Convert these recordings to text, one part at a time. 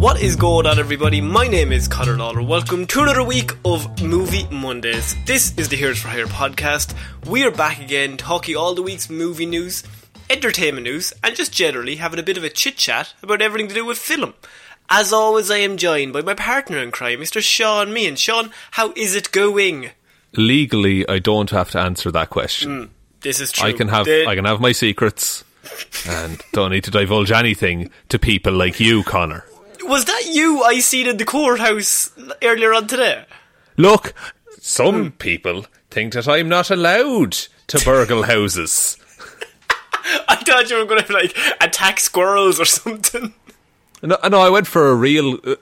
What is going on, everybody? My name is Connor Lawler. Welcome to another week of Movie Mondays. This is the Heroes for Hire podcast. We are back again, talking all the week's movie news, entertainment news, and just generally having a bit of a chit chat about everything to do with film. As always, I am joined by my partner in crime, Mr. Sean Meehan. Sean, how is it going? legally I don't have to answer that question. Hmm, this is true. I can have The- I can have my secrets and don't need to divulge anything to people like you, Connor. Was that you I seen in the courthouse earlier on today? Look, some people think that I'm not allowed to burgle houses. I thought you were going to like attack squirrels or something. No, no, I went for a real. Uh,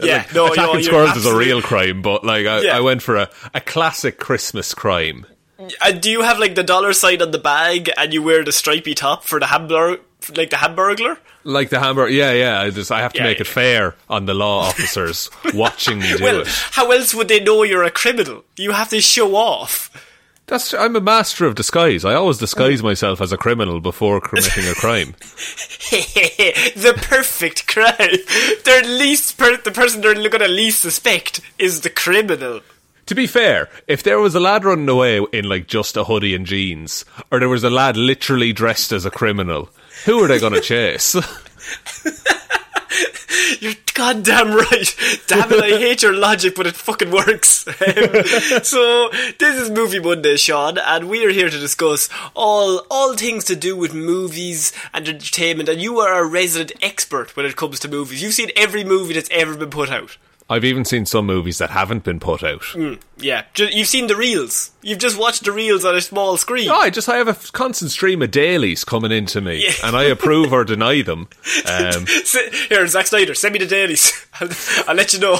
Yeah, like, no, attacking no, squirrels is a real crime, but like I, Yeah. I went for a, a classic Christmas crime. And do you have like the dollar sign on the bag and you wear the stripy top for the hamburger, like the hamburglar? Like the hamburger, yeah, yeah. I just I have to Yeah, make it fair on the law officers watching me do Well, it. how else would they know you're a criminal? You have to show off. That's I'm a master of disguise. I always disguise mm. myself as a criminal before committing a crime. the perfect crime. Their least per- the person they're going to least suspect is the criminal. To be fair, if there was a lad running away in like just a hoodie and jeans, or there was a lad literally dressed as a criminal, who are they going to chase? You're goddamn right. Damn it, I hate your logic, but it fucking works. Um, so this is Movie Monday, Sean, and we are here to discuss all all things to do with movies and entertainment. And you are a resident expert when it comes to movies. You've seen every movie that's ever been put out. I've even seen some movies that haven't been put out. Yeah, you've seen the reels. You've just watched the reels on a small screen. No, I just I have a constant stream of dailies coming into me, and I approve or deny them. Um, Here, Zack Snyder, send me the dailies. I'll, I'll let you know.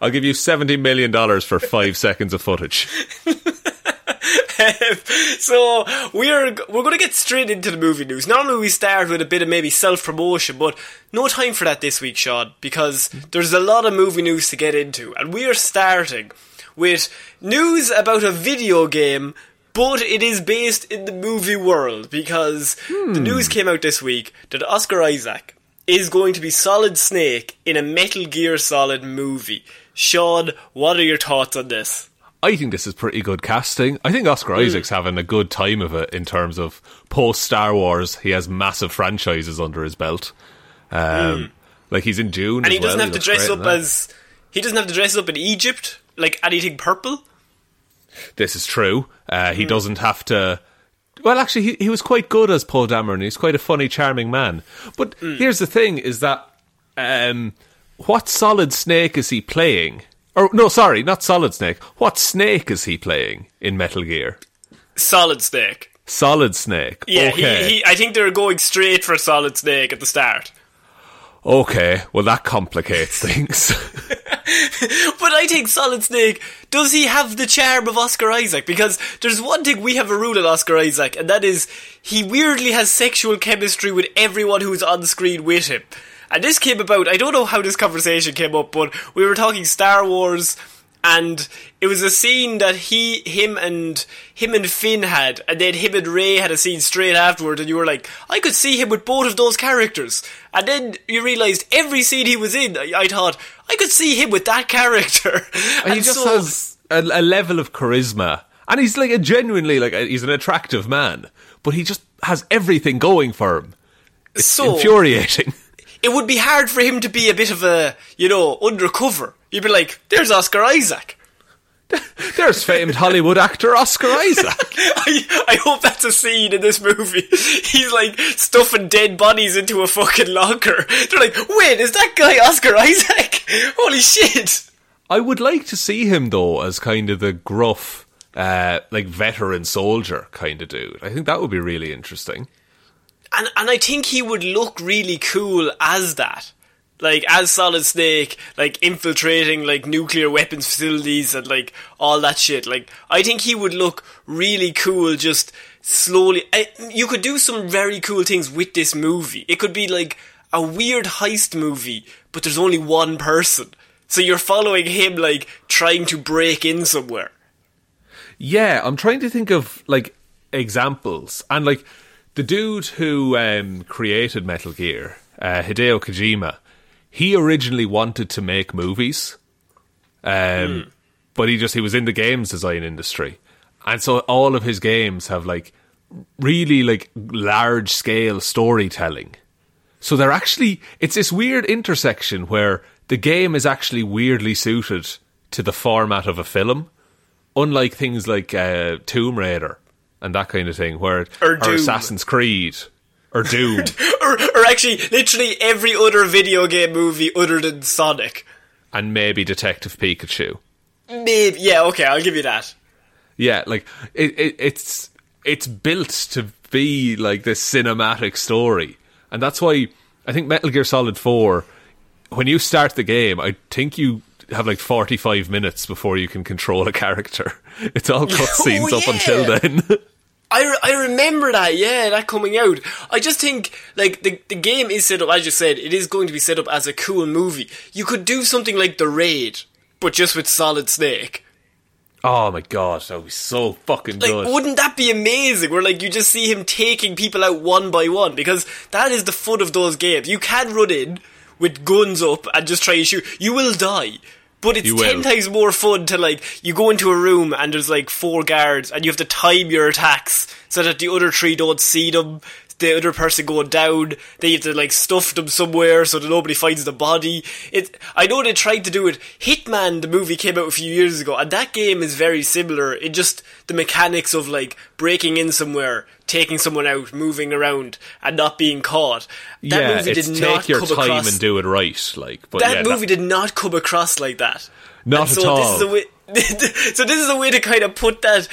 I'll give you seventy million dollars for five seconds of footage. so we're we're going to get straight into the movie news. Normally we start with a bit of maybe self promotion, but no time for that this week, Sean, because there's a lot of movie news to get into, and we are starting with news about a video game. But it is based in the movie world because the hmm. news came out this week that Oscar Isaac is going to be Solid Snake in a Metal Gear Solid movie. Sean, what are your thoughts on this? I think this is pretty good casting. I think Oscar Hmm. Isaac's having a good time of it in terms of post Star Wars. He has massive franchises under his belt. Um, Like he's in Dune, and he as well. doesn't have to dress up as he doesn't have to dress up in Egypt like anything purple. This is true. Uh, he doesn't have to. Well, actually, he, he was quite good as Poe Dameron. He's quite a funny, charming man. But Hmm. here's the thing: is that um, what Solid Snake is he playing? Or no, sorry, not Solid Snake. What Snake is he playing in Metal Gear? Solid Snake. Solid Snake. Yeah, okay. he, he, I think they're going straight for Solid Snake at the start. Okay, well that complicates things. but I think Solid Snake, does he have the charm of Oscar Isaac? Because there's one thing we have a rule at Oscar Isaac, and that is he weirdly has sexual chemistry with everyone who's on screen with him. And this came about, I don't know how this conversation came up, but we were talking Star Wars, and it was a scene that he, him and, him and Finn had, and then him and Rey had a scene straight afterward, and you were like, I could see him with both of those characters. And then you realised every scene he was in, I, I thought, I could see him with that character. And he just has a, a level of charisma. And he's like a genuinely, like, a, he's an attractive man. But he just has everything going for him. It's So- infuriating. It would be hard for him to be a bit of a, you know, undercover. You'd be like, there's Oscar Isaac. There's famed Hollywood actor Oscar Isaac. I, I hope that's a scene in this movie. He's like stuffing dead bodies into a fucking locker. They're like, wait, is that guy Oscar Isaac? Holy shit! I would like to see him though as kind of the gruff, uh, like veteran soldier kind of dude. I think that would be really interesting. And and I think he would look really cool as that. Like as Solid Snake, like infiltrating like nuclear weapons facilities and like all that shit. Like I think he would look really cool just slowly. I, you could do some very cool things with this movie. It could be like a weird heist movie, but there's only one person. So you're following him like trying to break in somewhere. Yeah, I'm trying to think of like examples and like the dude who um, created Metal Gear, uh, Hideo Kojima. He originally wanted to make movies, um, but he just he was in the games design industry, and so all of his games have like really like large scale storytelling. So they're actually it's this weird intersection where the game is actually weirdly suited to the format of a film, unlike things like uh, Tomb Raider and that kind of thing, where Or Doom. Assassin's Creed or Doom. Or, or actually, literally every other video game movie other than Sonic. and maybe Detective Pikachu. Maybe, yeah, okay, I'll give you that. Yeah, like it, it, it's it's built to be like this cinematic story, and that's why I think Metal Gear Solid Four. When you start the game, I think you have like forty five minutes before you can control a character. It's all oh, cutscenes Oh, up until then. I, re- I remember that, yeah, that coming out. I just think, like, the, the game is set up, as you said, it is going to be set up as a cool movie. You could do something like The Raid, but just with Solid Snake. oh my god, that would be so fucking Like, good. wouldn't that be amazing? Where, like, you just see him taking people out one by one, because that is the fun of those games. You can run in with guns up and just try and shoot. You will die. But it's You ten will. times more fun to like you go into a room and there's like four guards and you have to time your attacks so that the other three don't see them. The other person going down, They have to like stuff them somewhere so that nobody finds the body. It, I know they tried to do it. Hitman, the movie came out a few years ago, and that game is very similar. It just the mechanics of like breaking in somewhere, taking someone out, moving around, and not being caught. That yeah, movie it's did take not your come time across and do it right. Like, but that yeah, movie did not come across like that. Not And at so all. This is a way, so this is a way to kind of put that.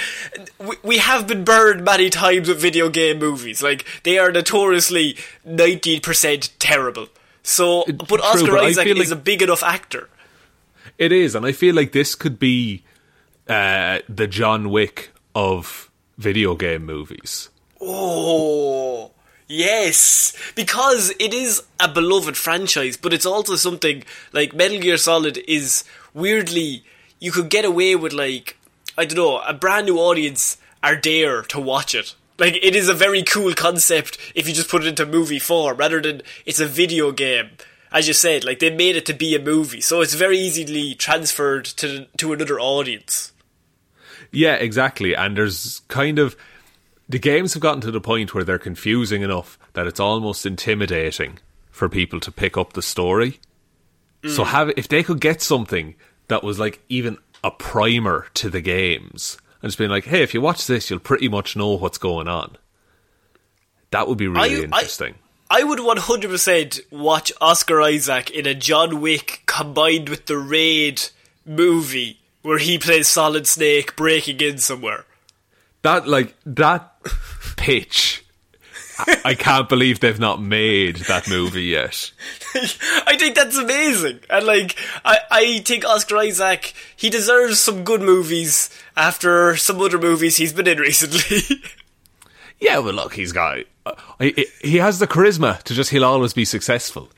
We, we have been burned many times with video game movies. Like they are notoriously ninety percent terrible. So, but true, Oscar but Isaac feel is a big enough actor. It is, and I feel like this could be uh, the John Wick of video game movies. Oh, yes. Because it is a beloved franchise, but it's also something like Metal Gear Solid is weirdly, you could get away with, like, I don't know, a brand new audience are there to watch it. Like, it is a very cool concept if you just put it into movie form rather than it's a video game. As you said, like, they made it to be a movie, so it's very easily transferred to, to another audience. Yeah, exactly. And there's kind of the games have gotten to the point where they're confusing enough that it's almost intimidating for people to pick up the story. So mm. have if they could get something that was like even a primer to the games and just being like, hey, if you watch this, you'll pretty much know what's going on. That would be really I- I- interesting. I would 100% watch Oscar Isaac in a John Wick combined with the Raid movie where he plays Solid Snake breaking in somewhere. that like that pitch I, I can't believe they've not made that movie yet. I think that's amazing. And like, I, I think Oscar Isaac, he deserves some good movies after some other movies he's been in recently. Yeah, well, look, he's got. Uh, he, he has the charisma to just, he'll always be successful.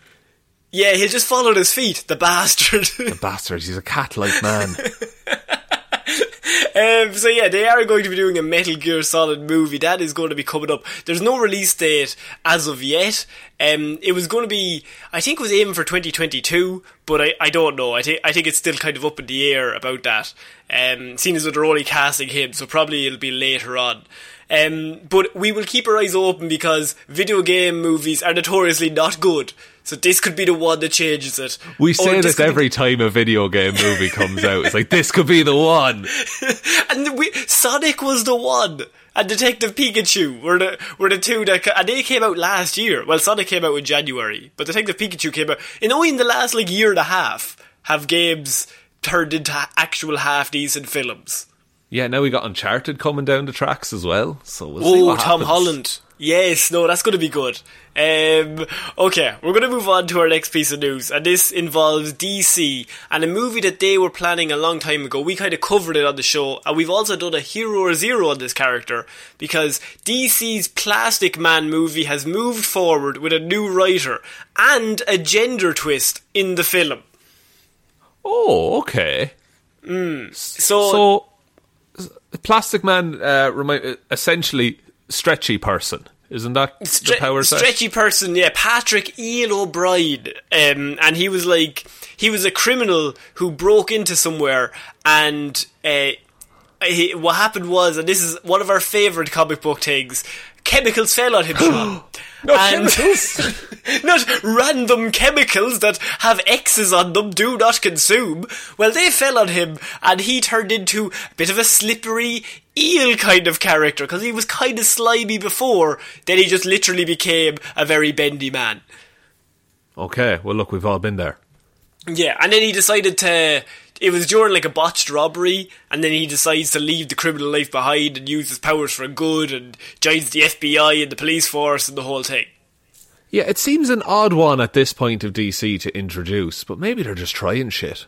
yeah, he'll just fall on his feet, the bastard. The bastard, he's a cat like man. Um, so yeah, they are going to be doing a Metal Gear Solid movie. That is going to be coming up. There's no release date as of yet. Um, it was going to be, I think it was aiming for 2022, but I, I don't know. I think I think it's still kind of up in the air about that. Um, seeing as they're only casting him, so probably it'll be later on. Um, but we will keep our eyes open because video game movies are notoriously not good. So this could be the one that changes it. We Or say this be- every time a video game movie comes out. It's like, this could be the one. and we, Sonic was the one, and Detective Pikachu were the were the two that, and they came out last year. Well, Sonic came out in January, but Detective Pikachu came out in only in the last like year and a half. Have games turned into actual half decent films? Yeah, now we got Uncharted coming down the tracks as well. So we'll see Oh, Tom happens. Holland. Yes, no, that's going to be good. Um, okay, we're going to move on to our next piece of news, and this involves DC and a movie that they were planning a long time ago. We kind of covered it on the show, and we've also done a hero or zero on this character because DC's Plastic Man movie has moved forward with a new writer and a gender twist in the film. Oh, okay. So, So, Plastic Man, uh, remind, essentially, stretchy person. Isn't that Stre- the power set? stretchy person, yeah, Patrick Eel O'Brien, um, and he was like he was a criminal who broke into somewhere, and uh, he, what happened was, and this is one of our favorite comic book things. Chemicals fell on him, Sean. No And- chemicals. not random chemicals that have X's on them, do not consume. Well, they fell on him, and he turned into a bit of a slippery eel kind of character, because he was kind of slimy before, then he just literally became a very bendy man. okay, well, look, we've all been there. Yeah, and then he decided to. It was during like a botched robbery, and then he decides to leave the criminal life behind and use his powers for good, and joins the FBI and the police force and the whole thing. Yeah, it seems an odd one at this point of DC to introduce, but maybe they're just trying shit.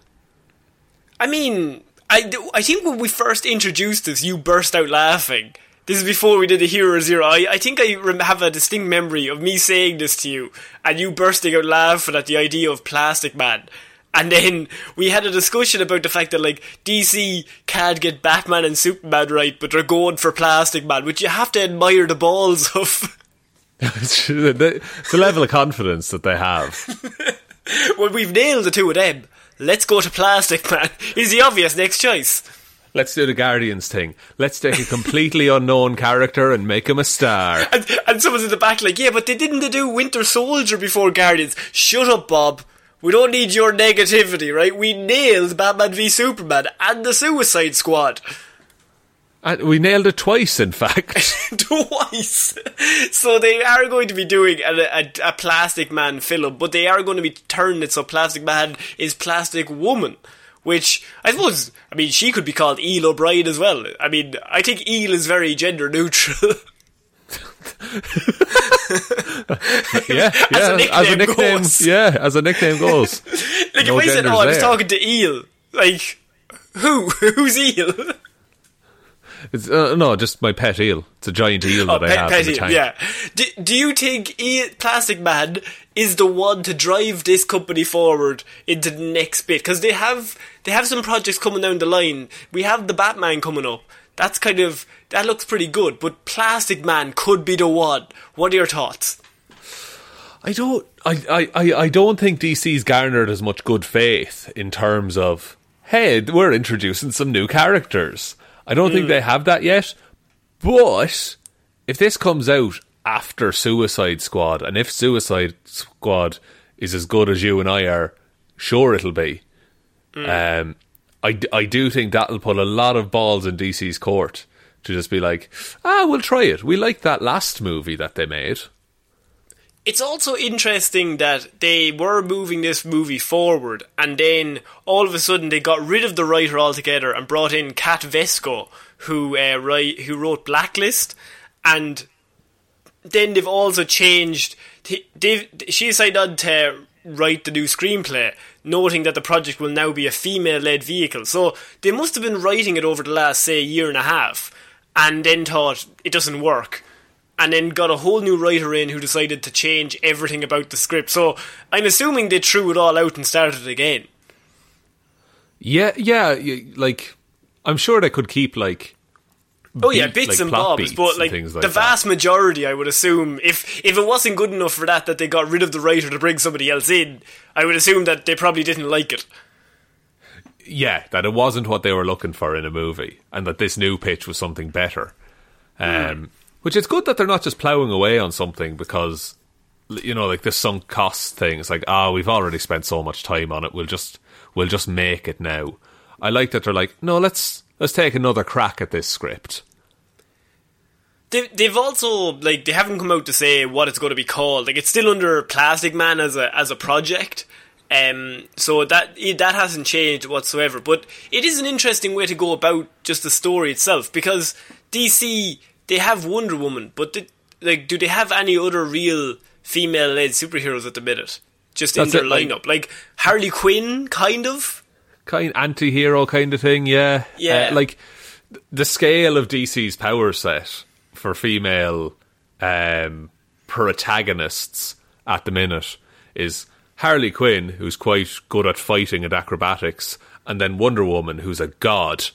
I mean, I, I think when we first introduced this, you burst out laughing. This is before we did the Hero Zero. I, I think I rem- have a distinct memory of me saying this to you, and you bursting out laughing at the idea of Plastic Man. And then we had a discussion about the fact that like DC can't get Batman and Superman right, but they're going for Plastic Man, which you have to admire the balls of. it's the level of confidence that they have. when we've nailed the two of them, let's go to Plastic Man. Is the obvious next choice. Let's do the Guardians thing. Let's take a completely unknown character and make him a star. And, and someone's in the back like, yeah, but they didn't do Winter Soldier before Guardians. Shut up, Bob. We don't need your negativity, right? We nailed Batman v Superman and the Suicide Squad And we nailed it twice, in fact. twice. so they are going to be doing a, a, a Plastic Man film, but they are going to be turning it so Plastic Man is Plastic Woman. Which I suppose, I mean, she could be called Eel O'Brien as well. I mean, I think Eel is very gender neutral. yeah, As a yeah. As a nickname nickname, goes. yeah, as a nickname goes. Like No if I said, "Oh, I was there. talking to Eel," like who? Who's Eel? It's, uh, no, just my pet eel. It's a giant eel Oh, that I have Pet Eel, yeah. Do, do you think Eel, Plastic Man is the one to drive this company forward into the next bit? Because they have they have some projects coming down the line. We have the Batman coming up. That's kind of that looks pretty good. But Plastic Man could be the one. What are your thoughts? I don't. I, I, I, don't think DC's garnered as much good faith in terms of hey, we're introducing some new characters. I don't think they have that yet. But if this comes out after Suicide Squad, and if Suicide Squad is as good as you and I are sure it'll be, um, I, I do think that'll put a lot of balls in DC's court to just be like, ah, we'll try it. We like that last movie that they made. It's also interesting that they were moving this movie forward, and then all of a sudden they got rid of the writer altogether and brought in Kat Vesco, who uh, write, who wrote Blacklist, and then they've also changed. She signed on to write the new screenplay, noting that the project will now be a female-led vehicle. So they must have been writing it over the last, say, year and a half, and then thought it doesn't work. And then got a whole new writer in who decided to change everything about the script. So I'm assuming they threw it all out and started again. Yeah, yeah, like I'm sure they could keep like Oh yeah, bits like, and bobs, but like, like the vast that. majority, I would assume, if if it wasn't good enough for that, that they got rid of the writer to bring somebody else in, I would assume that they probably didn't like it. Yeah, that it wasn't what they were looking for in a movie, and that this new pitch was something better. Um. Which is good that they're not just ploughing away on something because, you know, like this sunk cost thing. It's like, ah, oh, we've already spent so much time on it. We'll just we'll just make it now. I like that they're like, no, let's let's take another crack at this script. They, they've also like they haven't come out to say what it's going to be called. Like it's still under Plastic Man as a as a project. Um, so that that hasn't changed whatsoever. But it is an interesting way to go about just the story itself because DC they have Wonder Woman, but like, do they have any other real female-led superheroes at the minute? Just That's in their it, lineup, like, like Harley Quinn, kind of kind anti-hero kind of thing. Yeah, yeah. Uh, like the scale of DC's power set for female um, protagonists at the minute is Harley Quinn, who's quite good at fighting and acrobatics, and then Wonder Woman, who's a god.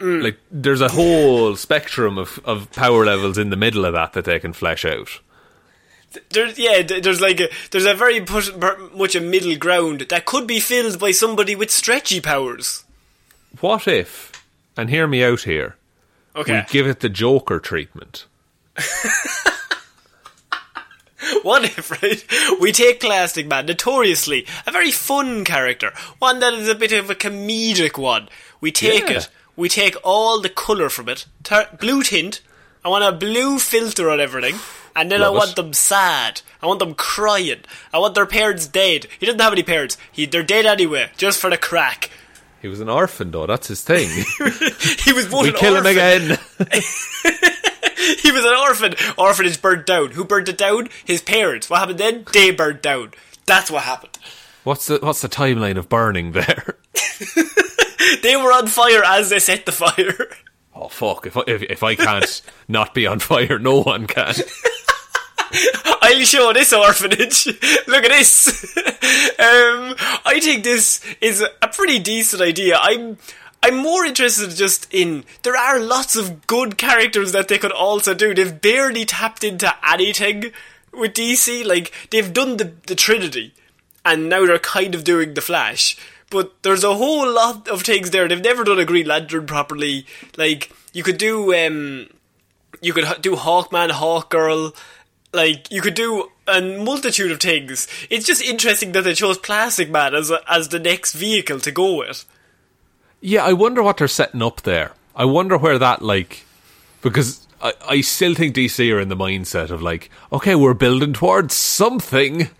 Mm. Like, there's a whole spectrum of, of power levels in the middle of that that they can flesh out there's yeah, there's like a there's a very push, much a middle ground that could be filled by somebody with stretchy powers. What if? And hear me out here. Okay. We give it the Joker treatment. what if, right? We take Plastic Man, notoriously a very fun character, one that is a bit of a comedic one. We take yeah. it, we take all the colour from it, blue tint. I want a blue filter on everything and then Love I want it. them sad. I want them crying. I want their parents dead. He doesn't have any parents. He, they're dead anyway, just for the crack. He was an orphan, though. That's his thing. he was born. we kill orphan. him again. he was an orphan. Orphanage burned down. Who burned it down? His parents. What happened then? They burned down. That's what happened. What's the What's the timeline of burning there? they were on fire as they set the fire. Oh fuck! If I, if, if I can't not be on fire, no one can. I'll show this orphanage. Look at this. um, I think this is a pretty decent idea. I'm. I'm more interested just in there are lots of good characters that they could also do. They've barely tapped into anything with DC. Like they've done the the Trinity, and now they're kind of doing the Flash. But there's a whole lot of things there. They've never done a Green Lantern properly. Like you could do, um, you could do Hawkman, Hawkgirl. Like you could do a multitude of things. It's just interesting that they chose Plastic Man as a, as the next vehicle to go with. Yeah, I wonder what they're setting up there. I wonder where that like because I, I still think DC are in the mindset of like, okay, we're building towards something,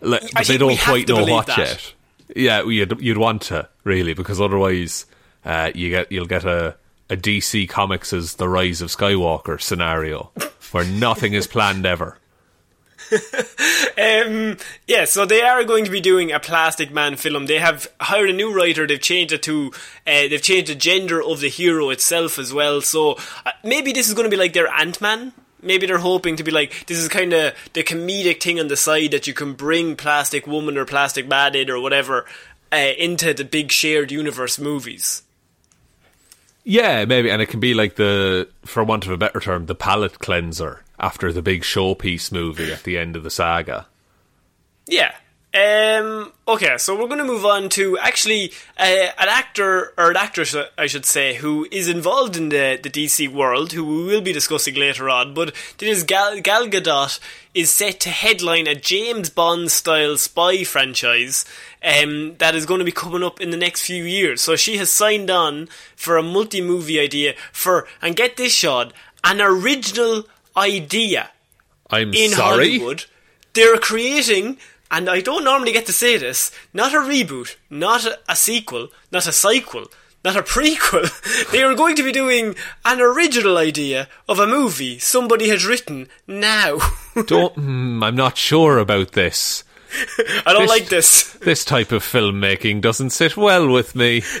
like, but they don't quite know what that. yet. Yeah, you'd you'd want to really because otherwise, uh, you get you'll get a a DC Comics as the Rise of Skywalker scenario where nothing is planned ever. um, yeah, so they are going to be doing a Plastic Man film. They have hired a new writer. They've changed it to, uh, they've changed the gender of the hero itself as well. So uh, maybe this is going to be like their Ant Man. Maybe they're hoping to be like this is kind of the comedic thing on the side that you can bring Plastic Woman or Plastic Man in or whatever uh, into the big shared universe movies. Yeah, maybe, and it can be like the, for want of a better term, the palate cleanser after the big showpiece movie at the end of the saga. Yeah. Um, okay, so we're going to move on to actually uh, an actor or an actress, I should say, who is involved in the, the DC world, who we will be discussing later on. But this Gal, Gal Gadot is set to headline a James Bond style spy franchise um, that is going to be coming up in the next few years. So she has signed on for a multi movie idea for, and get this shot, an original idea. I'm in sorry. Hollywood. They're creating, and I don't normally get to say this, not a reboot, not a, a sequel, not a sequel, not a prequel. they are going to be doing an original idea of a movie somebody has written now. Don't. Mm, I'm not sure about this. I don't This- like this. This type of filmmaking doesn't sit well with me.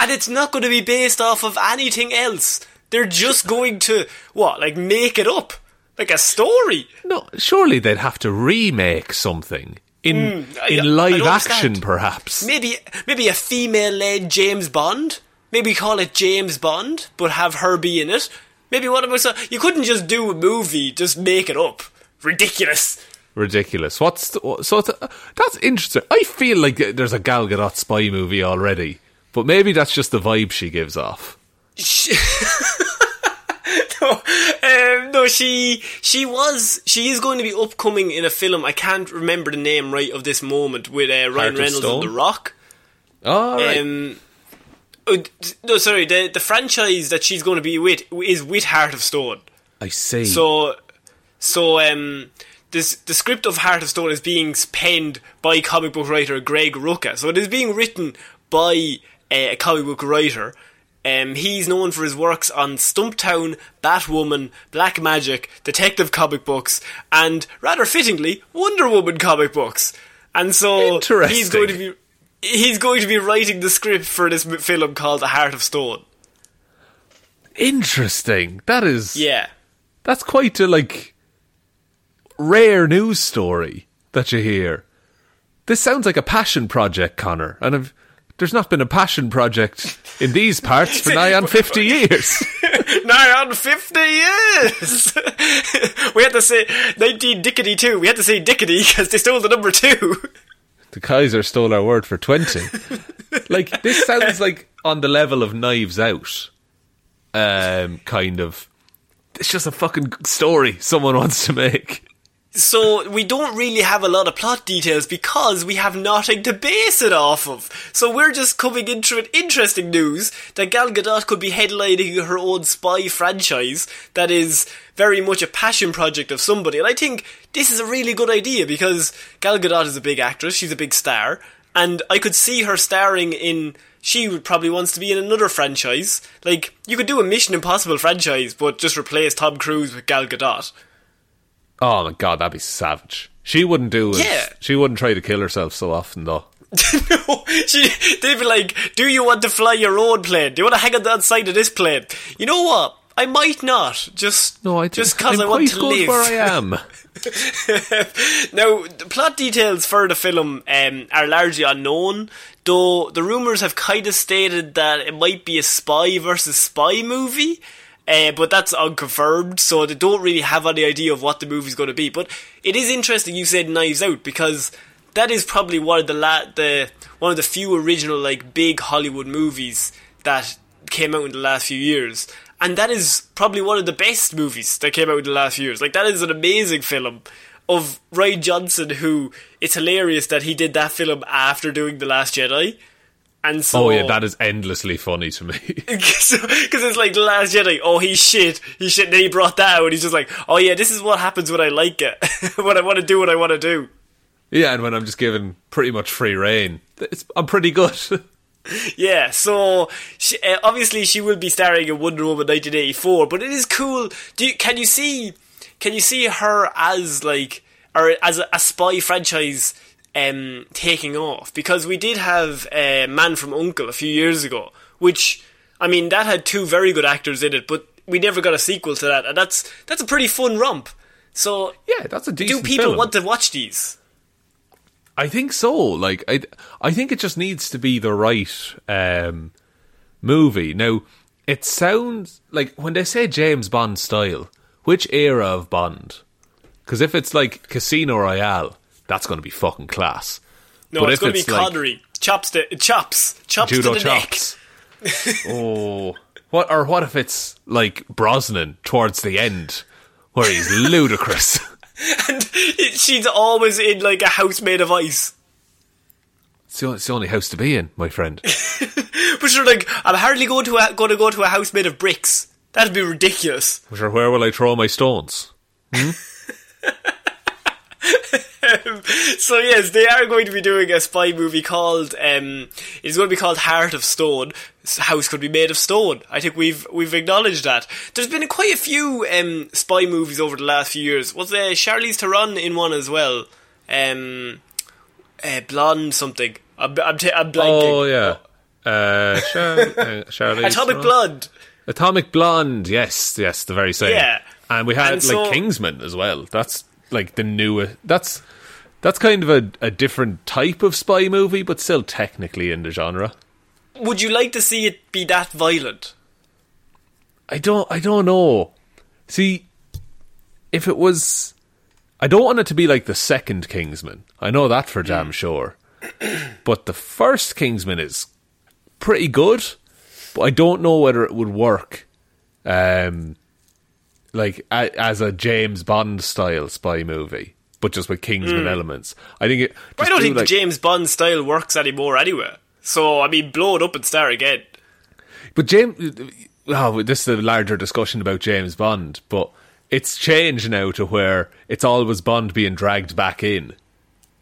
And it's not going to be based off of anything else. They're just going to, what, like make it up? Like a story? No, surely they'd have to remake something in Hmm, I- in live action, perhaps. Maybe, maybe a female-led James Bond? Maybe call it James Bond, but have her be in it? Maybe what about so you couldn't just do a movie, just make it up. Ridiculous. Ridiculous. What's the, so? That's interesting. I feel like there's a Gal Gadot spy movie already, but maybe that's just the vibe she gives off. She, no, um, no, she she was she is going to be upcoming in a film. I can't remember the name right of this moment with uh, Ryan Reynolds and The Rock. All right. Um, oh, no, sorry. The the franchise that she's going to be with is with Heart of Stone. I see. So, so um, this the script of Heart of Stone is being penned by comic book writer Greg Rucka. So it is being written by uh, a comic book writer. Um, he's known for his works on Stumptown, Batwoman, Black Magick, Detective comic books, and rather fittingly, Wonder Woman comic books. And so he's going to be he's going to be writing the script for this film called The Heart of Stone. Interesting. That is. Yeah. That's quite a like rare news story that you hear. This sounds like a passion project, Connor, and I've, there's not been a passion project in these parts for nigh on fifty years. Now on 50 years! we had to say 19 Dickety 2. We had to say Dickety because they stole the number 2. the Kaiser stole our word for twenty. like this sounds like on the level of Knives Out, um, kind of. It's just a fucking story someone wants to make. So we don't really have a lot of plot details because we have nothing to base it off of. So we're just coming into it interesting news that Gal Gadot could be headlining her own spy franchise that is very much a passion project of somebody. And I think this is a really good idea because Gal Gadot is a big actress, she's a big star, and I could see her starring in she would probably wants to be in another franchise. Like you could do a Mission Impossible franchise but just replace Tom Cruise with Gal Gadot. Oh my god, that'd be savage. She wouldn't do it. Yeah. She wouldn't try to kill herself so often, though. no, she, they'd be like, "Do you want to fly your own plane? Do you want to hang on the side of this plane?" You know what? I might not. Just No, I just because I want to live. where I am. now, the plot details for the film um, are largely unknown, though the rumours have kind of stated that it might be a spy versus spy movie. Uh, but that's unconfirmed, so they don't really have any idea of what the movie's going to be. But it is interesting you said Knives Out because that is probably one of the la- the one of the few original like big Hollywood movies that came out in the last few years, and that is probably one of the best movies that came out in the last few years. Like that is an amazing film of Rian Johnson, who it's hilarious that he did that film after doing The Last Jedi. And so, Oh yeah, that is endlessly funny to me. because it's like Last Jedi. Oh, he shit. he shit. And then he brought that out, and he's just like, oh yeah, this is what happens when I like it. when I want to do what I want to do. yeah, and when I'm just given pretty much free reign, it's, I'm pretty good. Yeah. So she, uh, obviously she will be starring in Wonder Woman 1984, but it is cool. Do you, can you see? Can you see her as like or as a spy franchise? Um, taking off because we did have uh, Man from Uncle a few years ago, which I mean that had two very good actors in it, but we never got a sequel to that, and that's that's a pretty fun romp. So yeah, that's a do people film. want to watch these? I think so. Like I, I think it just needs to be the right um, movie. Now, it sounds like when they say James Bond style, which era of Bond? Because if it's like Casino Royale, that's going to be fucking class. No, But it's going to be like Connery. Chops to chops, chops Judo to the neck. oh, what or what if it's like Brosnan towards the end, where he's ludicrous? and she's always in like a house made of ice. It's the, only, it's the only house to be in, my friend. But you're like, I'm hardly going to a, going to go to a house made of bricks. That'd be ridiculous. Sure, where will I throw my stones? Hmm? Um, so yes, they are going to be doing a spy movie called. Um, it's going to be called Heart of Stone. House could be made of stone. I think we've we've acknowledged that. There's been quite a few um, spy movies over the last few years. Was there uh, Charlize Theron in one as well? Um, uh, blonde something. I'm I'm, t- I'm blanking. Oh yeah, uh, Char- uh, Charlize Atomic Theron. Blood. Atomic Blonde. Yes, yes, the very same. Yeah. and we had And like so- Kingsman as well. That's like the new. That's that's kind of a, a different type of spy movie, but still technically in the genre. Would you like to see it be that violent? I don't. I don't know. See, if it was, I don't want it to be like the second Kingsman. I know that for damn sure. But the first Kingsman is pretty good. But I don't know whether it would work, um, like a, as a James Bond style spy movie, but just with Kingsman hmm. elements. I think it. I don't do, think like, the James Bond style works anymore anywhere. So I mean, blow it up and start again. But James, oh, this is a larger discussion about James Bond, but it's changed now to where it's always Bond being dragged back in.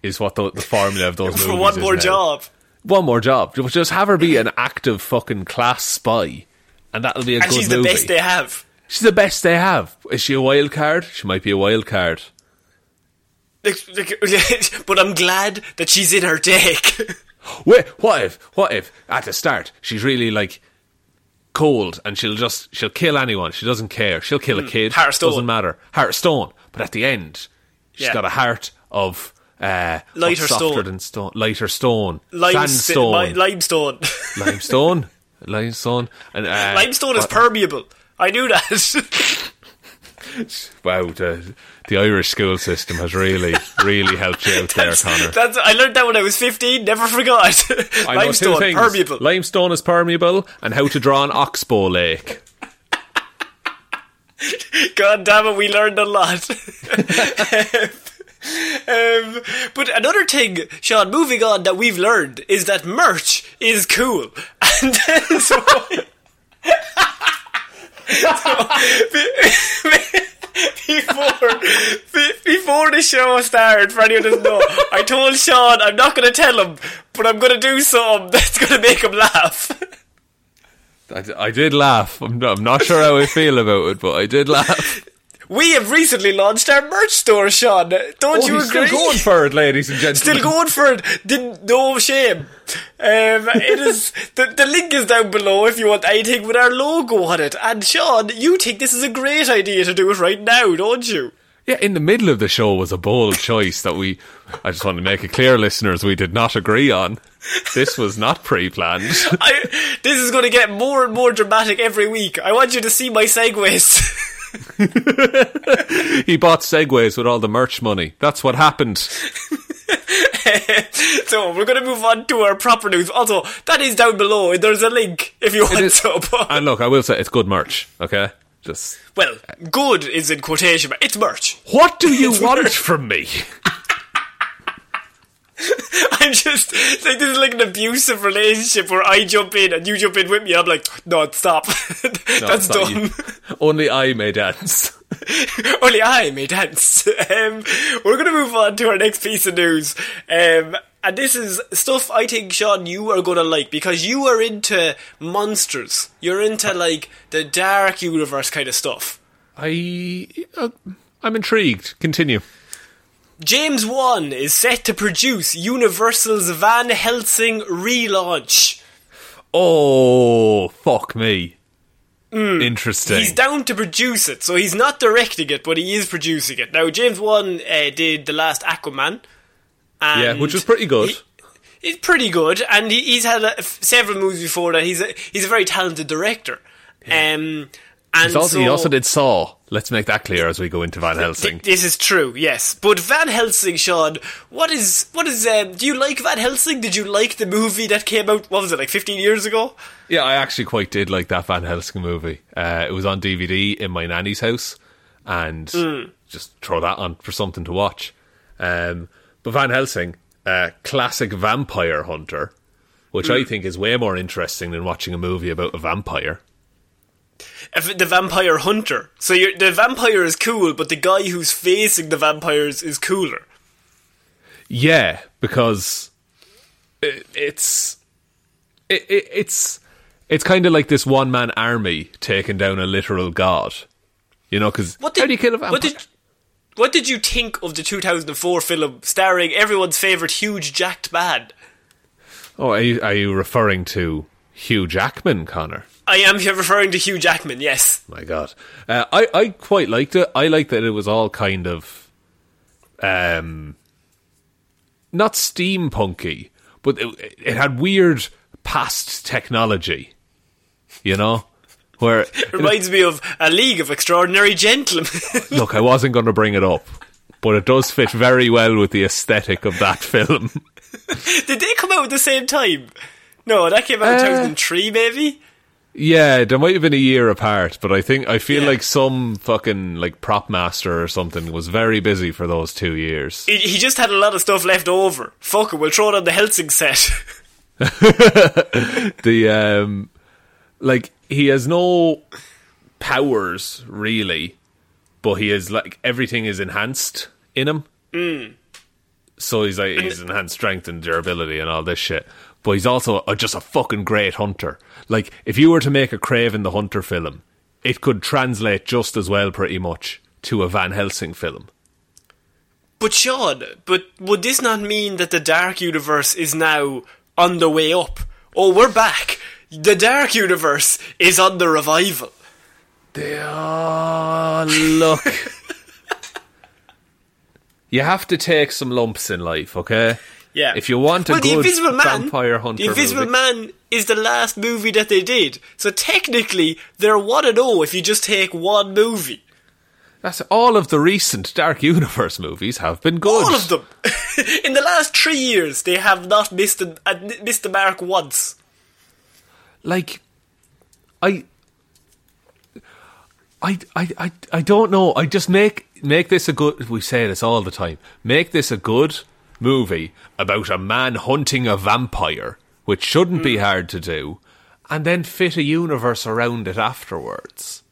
Is what the, the formula of those movies For one more now. job. One more job. Just have her be an active fucking class spy, and that'll be a And good she's the movie. best they have. She's the best they have. Is she a wild card? She might be a wild card. But I'm glad that she's in her take. Wait, what if? What if at the start she's really like cold and she'll just she'll kill anyone. She doesn't care. She'll kill a kid. Mm. Heart of stone. Doesn't matter. Heart of stone. But at the end, she's Yeah. got a heart of uh, Lighter what's softer stone. than stone. Lighter stone. Lime- Sandstone. li- limestone. limestone. Limestone. And uh, limestone is what- permeable. I knew that. Wow, the, the Irish school system has really, really helped you out there, Connor. That's, I learned that when I was 15. Never forgot. I Limestone, things. permeable. Limestone is permeable, and how to draw an oxbow lake. God damn it, we learned a lot. um, but another thing, Sean, moving on, that we've learned is that merch is cool. And so, so, before, before the show started, for anyone who doesn't know, I told Sean I'm not going to tell him, but I'm going to do something that's going to make him laugh. I, I did laugh. I'm not, I'm not sure how I feel about it, but I did laugh. We have recently launched our merch store, Sean. Don't Oh, you agree? still going for it, ladies and gentlemen. Still going for it. Didn't no shame. Um, it is the the link is down below if you want anything with our logo on it. And Sean, you think this is a great idea to do it right now, don't you? Yeah, in the middle of the show was a bold choice that we. I just want to make it clear, listeners, we did not agree on. This was not pre-planned. I, this is going to get more and more dramatic every week. I want you to see my segues. he bought segways with all the merch money. That's what happened. so we're going to move on to our proper news. Also, that is down below. There's a link if you want to. And look, I will say it's good merch. Okay, just well, good is in quotation. It's merch. what do you want from me? I'm just it's like this is like an abusive relationship where I jump in and you jump in with me. I'm like, no, stop. No, That's it's dumb. Only I may dance. Only I may dance. Um, we're going to move on to our next piece of news. Um, and this is stuff I think, Sean, you are going to like because you are into monsters. You're into like the dark universe kind of stuff. I, uh, I'm intrigued. Continue. James Wan is set to produce Universal's Van Helsing relaunch. Oh, fuck me. Interesting. Hmm. He's down to produce it, so he's not directing it, but he is producing it. Now, James Wan uh, did the last Aquaman. And yeah, which was pretty good. he- he's pretty good, and he, he's had a, several movies before that. He's a, he's a very talented director. Um, and He's also, so, he also did Saw. Let's make that clear as we go into Van Th- Helsing. This is true, yes. But Van Helsing, Sean, what is what is? Um, do you like Van Helsing? Did you like the movie that came out? What was it like fifteen years ago? Yeah, I actually quite did like that Van Helsing movie. Uh, it was on DVD in my nanny's house, and Hmm. just throw that on for something to watch. Um, but Van Helsing, uh, classic vampire hunter, which Hmm. I think is way more interesting than watching a movie about a vampire. If the vampire hunter. So you're, the vampire is cool, but the guy who's facing the vampires is cooler. Yeah, because it, it's it, it, it's it's kind of like this one man army taking down a literal god. You know, because how do you kill a vampire? What did, what did you think of the 2004 film starring everyone's favourite huge jacked man? oh, are you, are you referring to Hugh Jackman, Connor? I am referring to Hugh Jackman, yes. My God, uh, I I quite liked it. I liked that it was all kind of, um, not steampunky, but it, it had weird past technology. You know, where it Reminds me of A League of Extraordinary Gentlemen. look, I wasn't going to bring it up, but it does fit very well with the aesthetic of that film. Did they come out at the same time? No, that came out in Uh, 2003, maybe? Yeah, there might have been a year apart, but I think I feel Yeah. like some fucking like prop master or something was very busy for those two years. He, he just had a lot of stuff left over. Fuck it, we'll throw it on the Helsing set. the um like he has no powers really but he is like everything is enhanced in him mm. so he's like he's enhanced strength and durability and all this shit but he's also a, just a fucking great hunter like if you were to make a Kraven the Hunter film it could translate just as well pretty much to a van helsing film But Sean, but would this not mean that the Dark Universe is now on the way up? Oh, we're back. The Dark Universe is on the revival. They oh, look. you have to take some lumps in life, okay? Yeah. If you want a well, the good Invisible Man, vampire hunter the Invisible movie, Man is the last movie that they did. So technically, they're one and zero if you just take one movie. that's all of the recent Dark Universe movies have been good. All of them. In the last three years, they have not missed the, uh, missed the mark once. Like, I, I, I, I, I don't know. I just make make this a good. We say this all the time. Make this a good movie about a man hunting a vampire, which shouldn't Hmm. be hard to do, and then fit a universe around it afterwards.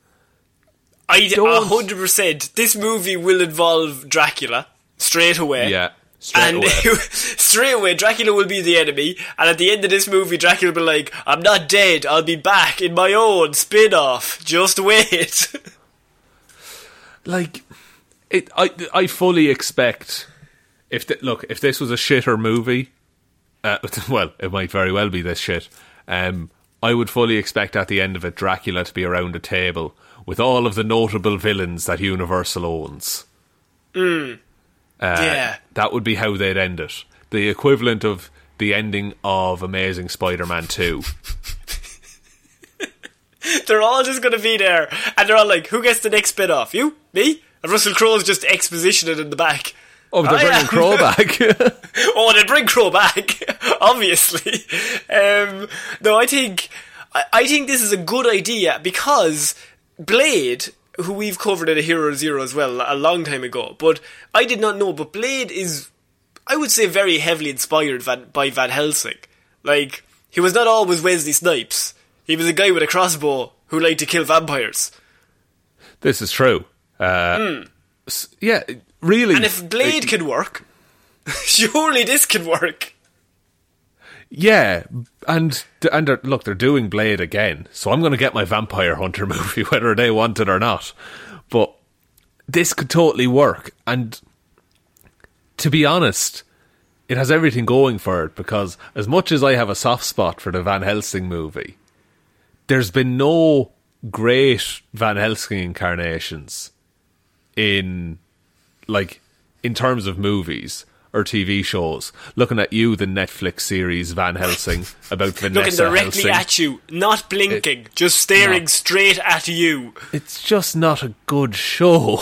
I hundred percent. This movie will involve Dracula straight away. Yeah, straight and away. straight away, Dracula will be the enemy. And at the end of this movie, Dracula will be like, "I'm not dead. I'll be back in my own spin-off. Just wait." like it I I fully expect if th- look if this was a shitter movie uh, well it might very well be this shit um I would fully expect at the end of it Dracula to be around a table with all of the notable villains that Universal owns uh, Yeah. that would be how they'd end it the equivalent of the ending of Amazing Spider-Man 2 they're all just gonna be there, and they're all like, "Who gets the next spin-off? You? Me?" And Russell Crowe's just expositioning in the back. Oh they're I bringing am. Crowe back oh, they bring Crowe back, obviously. Um, no, I think I, I think this is a good idea because Blade, who we've covered in a Hero Zero as well a long time ago, but I did not know. But Blade is, I would say, very heavily inspired van, by Van Helsing. Like he was not always Wesley Snipes. He was a guy with a crossbow who liked to kill vampires. this is true uh, s- yeah really. And if Blade can work, surely this can work. Yeah, and and they're, look, they're doing Blade again, so I'm going to get my Vampire Hunter movie whether they want it or not. But this could totally work, and to be honest, it has everything going for it because as much as I have a soft spot for the Van Helsing movie, there's been no great Van Helsing incarnations in like in terms of movies or TV shows. Looking at you, the Netflix series Van Helsing about Vanessa Looking directly Helsing. at you, not blinking, just staring No. straight at you. It's just not a good show.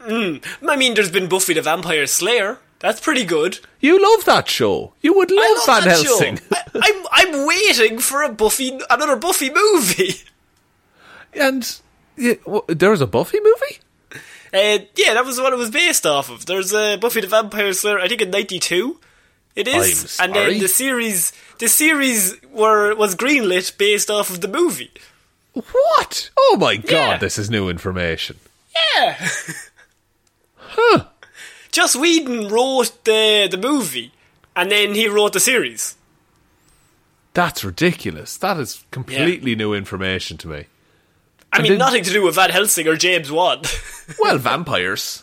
Hmm. I mean, there's been Buffy the Vampire Slayer. That's pretty good. you love that show. You would love, love Van that Helsing. show. I, I'm I'm waiting for a Buffy, another Buffy movie. and yeah, wha- there was a Buffy movie. Uh, yeah, that was what it was based off of. There's a Buffy the Vampire Slayer. I think in '92. It is, and then the series, the series were was greenlit based off of the movie. What? Oh my god, Yeah. this is new information. Yeah. huh. Joss Whedon wrote the the movie, and then he wrote the series. That's ridiculous. That is completely new information to me. I And mean, then- nothing to do with Van Helsing or James Wan. Well, vampires.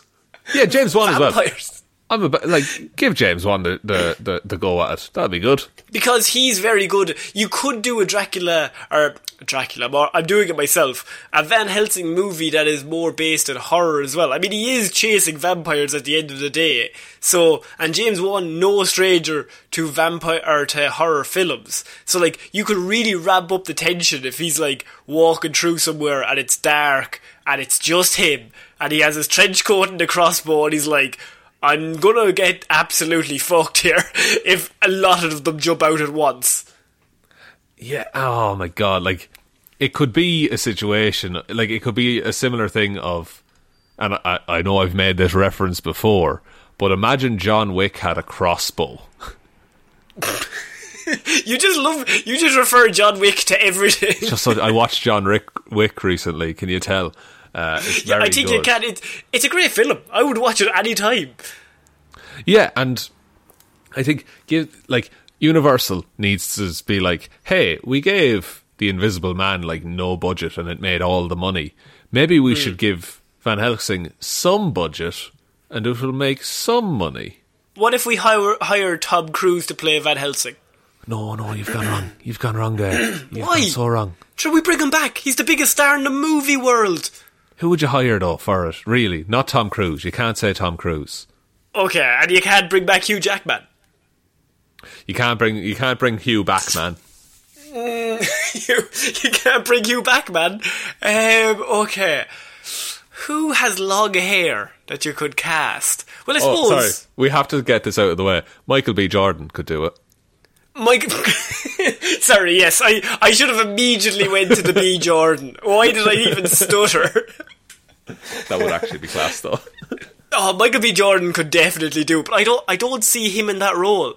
Yeah, James Wan as well. Vampires. I'm about like give James Wan the, the, the, the go at it. That'd be good. because he's very good. You could do a Dracula or Dracula. More, I'm doing it myself. A Van Helsing movie that is more based in horror as well. I mean, he is chasing vampires at the end of the day. So, and James Wan, no stranger to vampire or to horror films. So, like, you could really ramp up the tension if he's like walking through somewhere and it's dark and it's just him and he has his trench coat and the crossbow and he's like. I'm gonna get absolutely fucked here if a lot of them jump out at once. Yeah. Oh my god. Like it could be a situation. Like it could be a similar thing of, and I, I know I've made this reference before, but imagine John Wick had a crossbow. You just love, you just refer John Wick to everything. Just so I watched John Rick, Wick recently. Can you tell? Uh, it's Yeah, I think good. you can. It, it's a great film. I would watch it any time. Yeah, and I think give like Universal needs to be like, hey, we gave the Invisible Man like no budget and it made all the money. Maybe we should give Van Helsing some budget and it will make some money. What if we hire hire Tom Cruise to play Van Helsing? No, no, you've gone wrong. You've gone wrong there. You've Why? so wrong. Should we bring him back? He's the biggest star in the movie world. Who would you hire though for it? Really, not Tom Cruise. You can't say Tom Cruise. Okay, and you can't bring back Hugh Jackman. You can't bring you can't bring Hugh back, man. you, you can't bring Hugh back, man. Um, okay. Who has long hair that you could cast? Well, I Oh, sorry. suppose We have to get this out of the way. Michael B. Jordan could do it. Mike. Sorry, yes, I, I should have immediately went to the B Jordan. Why did I even stutter? That would actually be class, though. Oh, Michael B. Jordan could definitely do, it, but I don't. I don't see him in that role.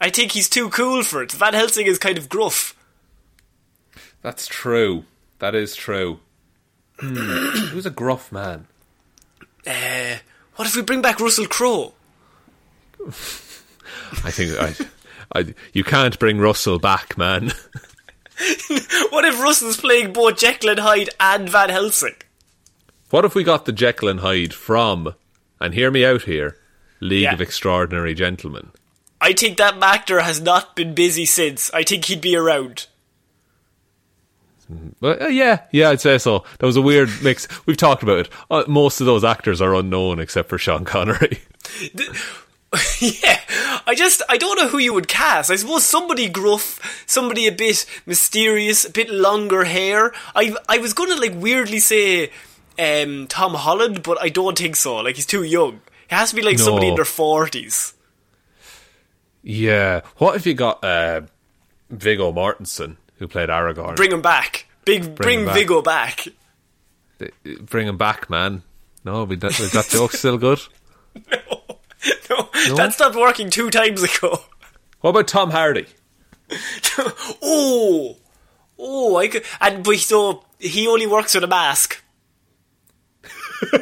I think he's too cool for it. Van Helsing is kind of gruff. That's true. That is true. Who's a gruff man? Uh, what if we bring back Russell Crowe? I think I, I, you can't bring Russell back, man. What if Russell's playing both Jekyll and Hyde and Van Helsing? What if we got the Jekyll and Hyde from, and hear me out here, League Yeah. of Extraordinary Gentlemen? I think that actor has not been busy since. I think he'd be around. But uh, yeah, yeah, I'd say so. That was a weird mix. We've talked about it. Uh, most of those actors are unknown except for Sean Connery. yeah, I just I don't know who you would cast. I suppose somebody gruff, somebody a bit mysterious, a bit longer hair. I I was gonna like weirdly say um, Tom Holland, but I don't think so. Like he's too young. It has to be like somebody in their forties. yeah. What if you got uh, Viggo Mortensen, who played Aragorn? Bring him back. Big bring, him back. Viggo back. Bring him back, man. No, we that, that joke's still good. No, that stopped working two times ago. What about Tom Hardy? oh, oh, I could, and but so he only works with a mask.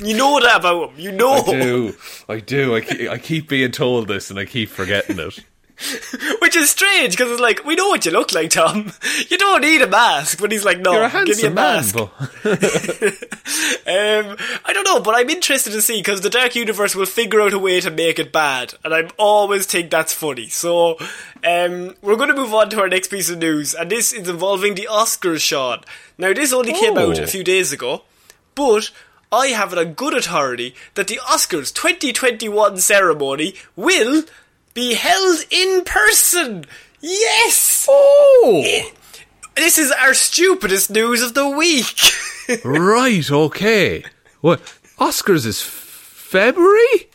you know that about him. You know. I do. I do. I I keep being told this and I keep forgetting it. Which is strange because it's like we know what you look like, Tom. You don't need a mask, but he's like, no, give me a handsome man, mask. Um, I don't know, but I'm interested to see because the Dark Universe will figure out a way to make it bad, and I always think that's funny. So, um, we're going to move on to our next piece of news, and this is involving the Oscars, Sean. Now, this only came out Oh. a few days ago, but I have it on good authority that the Oscars 2021 ceremony will be held in person. Yes. oh, This is our stupidest news of the week. right, okay. What Oscars is February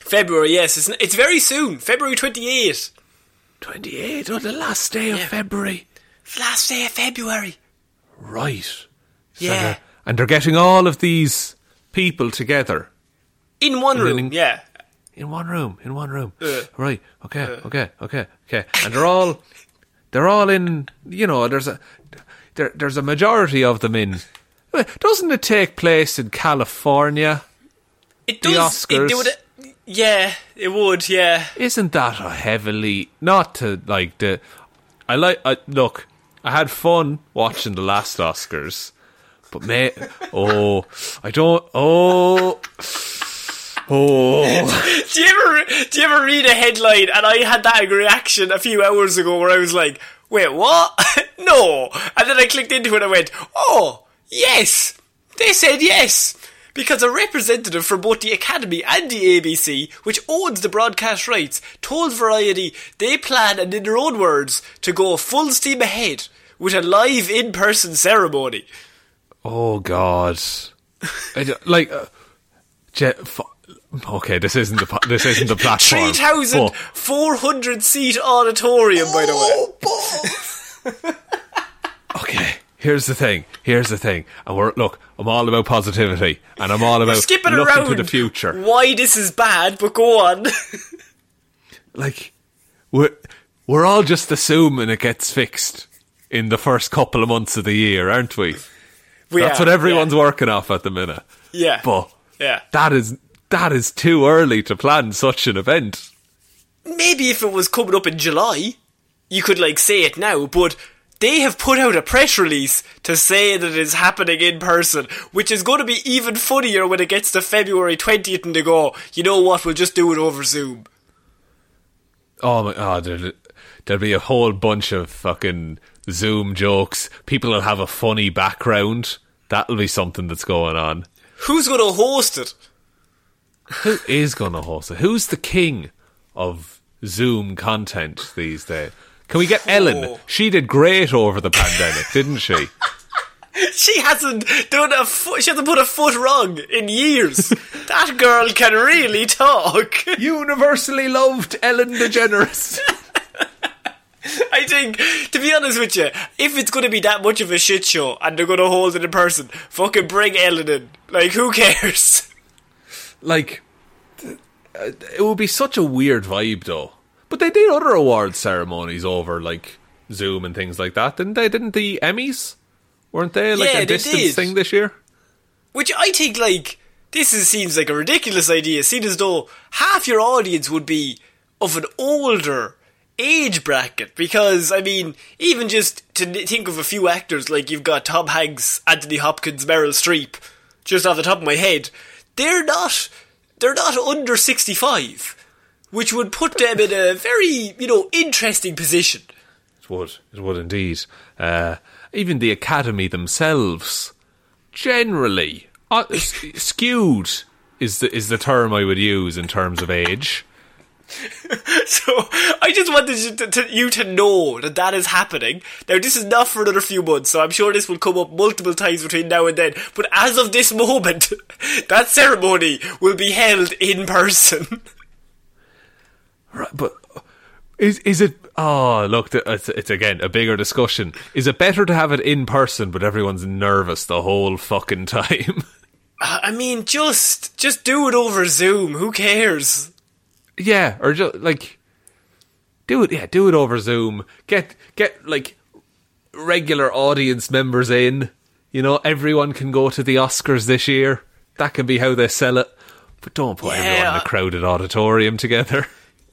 February, yes, it's, it's very soon. February 28th. twenty eighth, or the last day of February. Last day of February. Right. So Yeah. they're- and they're getting all of these people together In one room, in- yeah. In one room. In one room. Uh. right. Okay. okay. Okay. Okay. And they're all they're all in. You know, there's a there, there's a majority of them in. Doesn't it take place in California? It The does. It, Oscars. it would, yeah, it would. Yeah. Isn't that a heavily not to like the? I like. I, look, I had fun watching the last Oscars, but may oh, I don't. Oh, oh. Do you ever do you ever read a headline and I had that reaction a few hours ago where I was like, wait, what? no. And then I clicked into it and I went, oh, yes. They said yes. Because a representative from both the Academy and the ABC, which owns the broadcast rights, told Variety they plan, and in their own words, to go full steam ahead with a live in-person ceremony. Oh God! Like, uh, Je- f- okay, this isn't the this isn't the platform. Three thousand but- four hundred seat auditorium, by the way. Oh, okay, here's the thing. Here's the thing. And we're look. I'm all about positivity, and I'm all about Skipping looking around to the future. Why this is bad, but go on. Like, we're we're all just assuming it gets fixed in the first couple of months of the year, aren't we? We That's are, what everyone's yeah. working off at the minute. Yeah. But Yeah. that is that is too early to plan such an event. Maybe if it was coming up in July, you could like say it now, but they have put out a press release to say that it is happening in person, which is going to be even funnier when it gets to February 20th and they go, you know what, we'll just do it over Zoom. Oh my oh, god, there'll, there'll be a whole bunch of fucking Zoom jokes. People will have a funny background. That'll be something that's going on. Who's going to host it? Who is going to host it? Who's the king of Zoom content these days? Can we get Ellen? Oh. She did great over the pandemic, didn't she? She hasn't done a foot, she hasn't put a foot wrong in years. that girl can really talk. Universally loved Ellen DeGeneres. I think, to be honest with you, if it's going to be that much of a shit show and they're going to hold it in person, fucking bring Ellen in. Like, who cares? Like, it would be such a weird vibe, though. But they did other award ceremonies over like Zoom and things like that, didn't they? Didn't the Emmys? Weren't they like Yeah, a they distance did. thing this year? Which I think, like, this is, seems like a ridiculous idea, seen as though half your audience would be of an older age bracket. Because, I mean, even just to think of a few actors, like you've got Tom Hanks, Anthony Hopkins, Meryl Streep, just off the top of my head, they're not, they're not under 65. Which would put them in a very, you know, interesting position. It would. It would indeed. Uh, even the Academy themselves, generally, uh, skewed is the is the term I would use in terms of age. So I just wanted you to, to, you to know that that is happening. Now this is not for another few months, so I'm sure this will come up multiple times between now and then. But as of this moment, that ceremony will be held in person. Right, but is is it? Oh, look, it's, it's again a bigger discussion. Is it better to have it in person, but everyone's nervous the whole fucking time? I mean, just just do it over Zoom. Who cares? Yeah, or just like do it. Yeah, do it over Zoom. Get get like regular audience members in. You know, everyone can go to the Oscars this year. That can be how they sell it. But don't put everyone in a crowded auditorium together.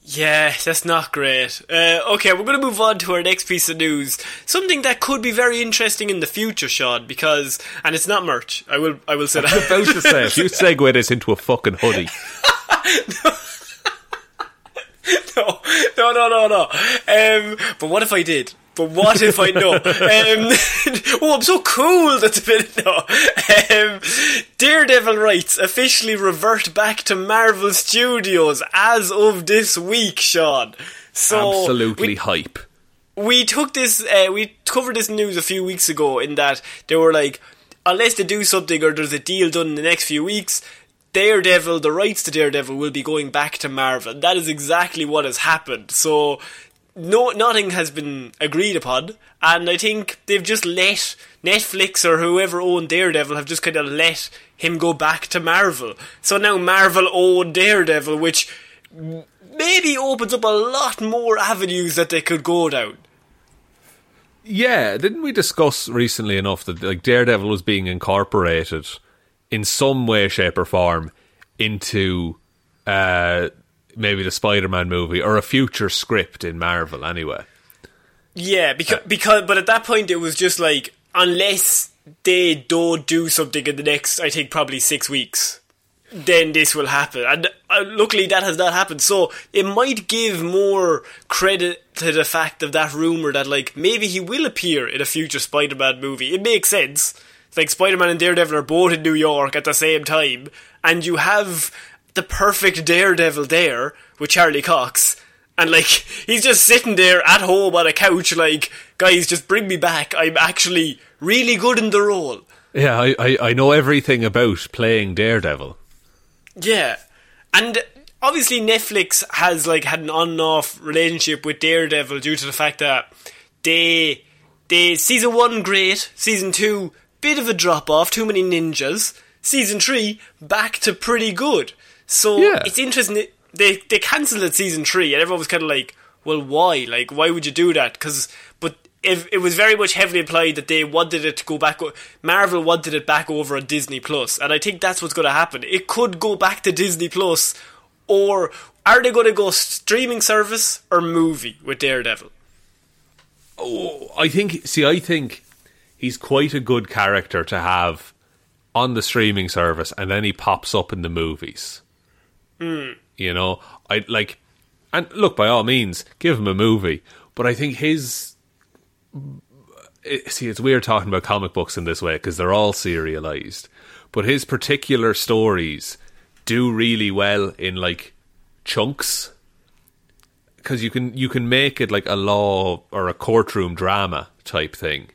Yeah, that's not great. Uh, okay, we're going to move on to our next piece of news. Something that could be very interesting in the future, Sean, because and it's not merch. I will I will say that. about to say, if you segue this into a fucking hoodie, no, no, no, no, no. Um, but what if I did? But what if I know? Um, oh, I'm so cool. That's a bit no. Um, Daredevil rights officially revert back to Marvel Studios as of this week, Sean. So absolutely we- hype. we took this uh, we covered this news a few weeks ago in that they were like unless they do something or there's a deal done in the next few weeks Daredevil the rights to Daredevil will be going back to Marvel. That is exactly what has happened. So no nothing has been agreed upon and I think they've just let Netflix or whoever owned Daredevil have just kind of let him go back to Marvel. So now Marvel own Daredevil which maybe opens up a lot more avenues that they could go down. Yeah, didn't we discuss recently enough that like Daredevil was being incorporated in some way, shape, or form into uh, maybe the Spider-Man movie or a future script in Marvel anyway. Yeah, because because but at that point it was just like unless they don't do something in the next, I think probably six weeks, then this will happen. And uh, luckily that has not happened. So it might give more credit to the fact of that rumor that like maybe he will appear in a future Spider-Man movie. It makes sense. Like Spider-Man and Daredevil are both in New York at the same time, and you have the perfect Daredevil there with Charlie Cox. And like he's just sitting there at home on a couch, like, guys, just bring me back. I'm actually really good in the role. Yeah, I, I, I know everything about playing Daredevil. Yeah, and obviously Netflix has like had an on and off relationship with Daredevil due to the fact that they they season one great, season two bit of a drop off, too many ninjas. Season three back to pretty good. So Yeah. it's interesting. They they cancelled at season three, and everyone was kind of like, "Well, why? Like, why would you do that?" Because but if it was very much heavily implied that they wanted it to go back. o- Marvel wanted it back over on Disney Plus, and I think that's what's going to happen. It could go back to Disney Plus, or are they going to go streaming service or movie with Daredevil? Oh, I think. See, I think he's quite a good character to have on the streaming service, and then he pops up in the movies. Hmm. You know, I like, and look by all means, give him a movie. But I think his. it- see, it's weird talking about comic books in this way because they're all serialized. But his particular stories do really well in like chunks because you can you can make it like a law or a courtroom drama type thing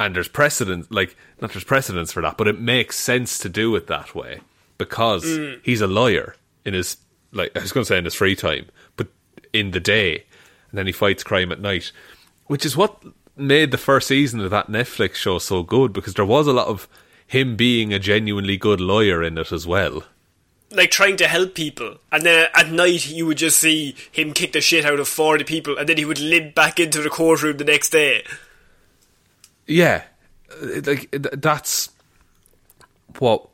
and there's precedent like not there's precedence for that but it makes sense to do it that way because mm. he's a lawyer in his like I was going to say in his free time but in the day and then he fights crime at night which is what made the first season of that Netflix show so good because there was a lot of him being a genuinely good lawyer in it as well like trying to help people, and then at night you would just see him kick the shit out of forty people, and then he would limp back into the courtroom the next day. Yeah, Uh, like that's what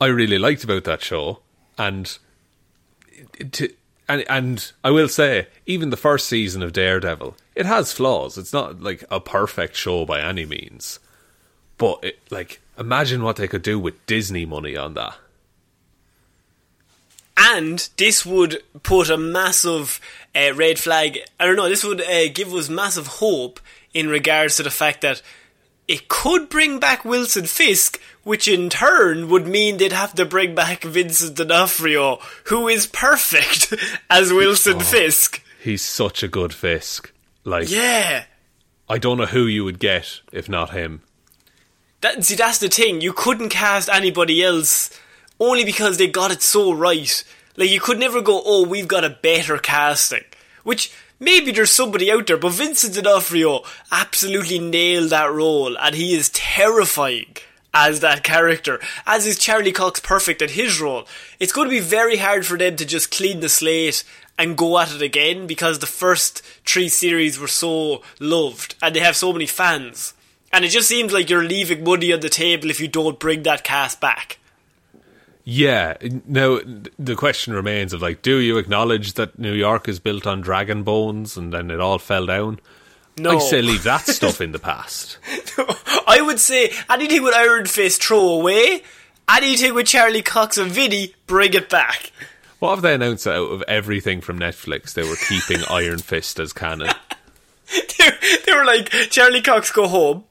I really liked about that show, and to, and and I will say, even the first season of Daredevil, it has flaws. It's not like a perfect show by any means, but it, like imagine what they could do with Disney money on that. And this would put a massive uh, red flag. I don't know. This would uh, give us massive hope in regards to the fact that it could bring back Wilson Fisk, which in turn would mean they'd have to bring back Vincent D'Onofrio, who is perfect as Wilson oh, Fisk. He's such a good Fisk. Like Yeah. I don't know who you would get if not him. That, see, that's the thing. You couldn't cast anybody else only because they got it so right. Like, you could never go, oh, we've got a better casting. Which, maybe there's somebody out there, but Vincent D'Onofrio absolutely nailed that role, and he is terrifying as that character, as is Charlie Cox perfect at his role. It's going to be very hard for them to just clean the slate and go at it again because the first three series were so loved and they have so many fans. And it just seems like you're leaving money on the table if you don't bring that cast back. Yeah. Now the question remains of like, do you acknowledge that New York is built on dragon bones and then it all fell down? No. I say leave that stuff in the past. I would say anything with Iron Fist, throw away. Anything with Charlie Cox and Vinny, bring it back. What have they announced that out of everything from Netflix? They were keeping Iron Fist as canon. they, they were like, Charlie Cox, go home.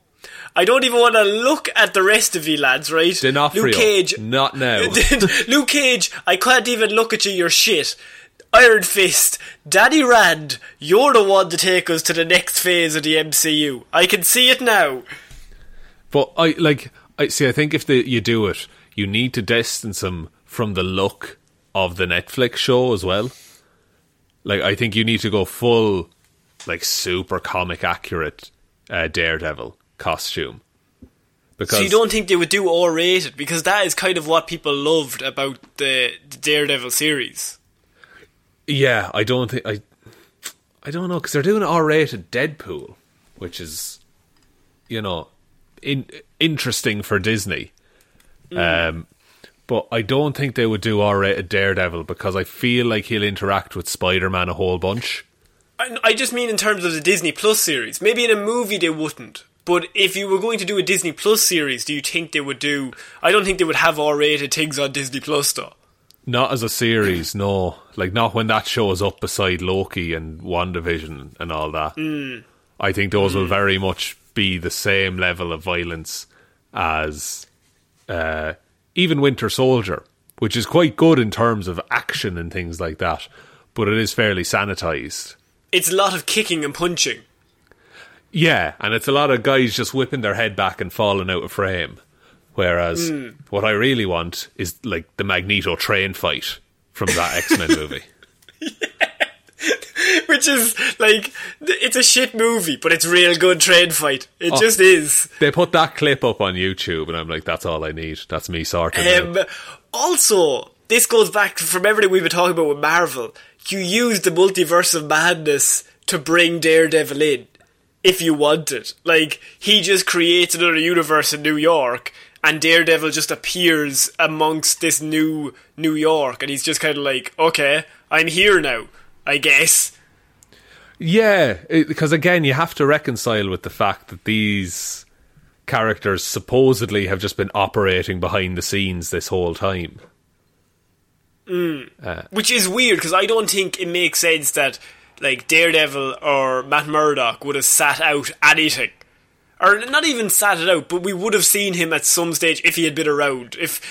I don't even want to look at the rest of you lads, right? D'Onofrio, Luke Cage. not now. Luke Cage, I can't even look at you, you're shit. Iron Fist, Danny Rand, you're the one to take us to the next phase of the MCU. I can see it now. But I like I see. I think if the, you do it, you need to distance them from the look of the Netflix show as well. Like I think you need to go full, like super comic accurate uh, Daredevil costume. Because So you don't think they would do R rated because that is kind of what people loved about the, the Daredevil series. yeah, I don't think I. I don't know because they're doing R-rated Deadpool, which is, you know, in, interesting for Disney. Um, but I don't think they would do R-rated Daredevil because I feel like he'll interact with Spider-Man a whole bunch. I, I just mean in terms of the Disney Plus series. Maybe in a movie they wouldn't. But if you were going to do a Disney Plus series, do you think they would do? I don't think they would have R-rated things on Disney Plus though. Not as a series, no. Like not when that shows up beside Loki and WandaVision and all that. Hmm. I think those will very much be the same level of violence as uh, even Winter Soldier, which is quite good in terms of action and things like that, but it is fairly sanitized. It's a lot of kicking and punching. Yeah, and it's a lot of guys just whipping their head back and falling out of frame. Whereas what I really want is like the Magneto train fight from that X Men movie. Which is like it's a shit movie, but it's real good train fight. It just is. They put that clip up on YouTube, and I'm like, that's all I need. That's me sorted. Um, also, this goes back from everything we've been talking about with Marvel. You use the multiverse of madness to bring Daredevil in if you want it. Like he just creates another universe in New York, and Daredevil just appears amongst this new New York, and he's just kind of like, okay, I'm here now, I guess. Yeah, because again, you have to reconcile with the fact that these characters supposedly have just been operating behind the scenes this whole time. Hmm. Uh, Which is weird because I don't think it makes sense that like Daredevil or Matt Murdock would have sat out anything. Or not even sat it out, but we would have seen him at some stage if he had been around. If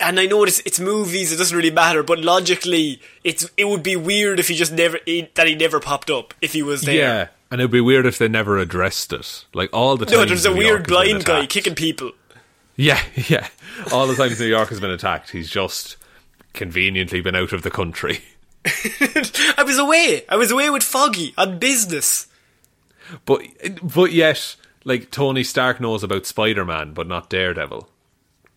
and I know it's it's movies, it doesn't really matter, but logically, it's it would be weird if he just never he, that he never popped up if he was there. Yeah, and it'd be weird if they never addressed it. Like all the time. No, there's a New weird York has been blind guy kicking people. Yeah, yeah. All the times New York has been attacked, he's just conveniently been out of the country. I was away. I was away with Foggy on business. But but yet, like Tony Stark knows about Spider Man, but not Daredevil.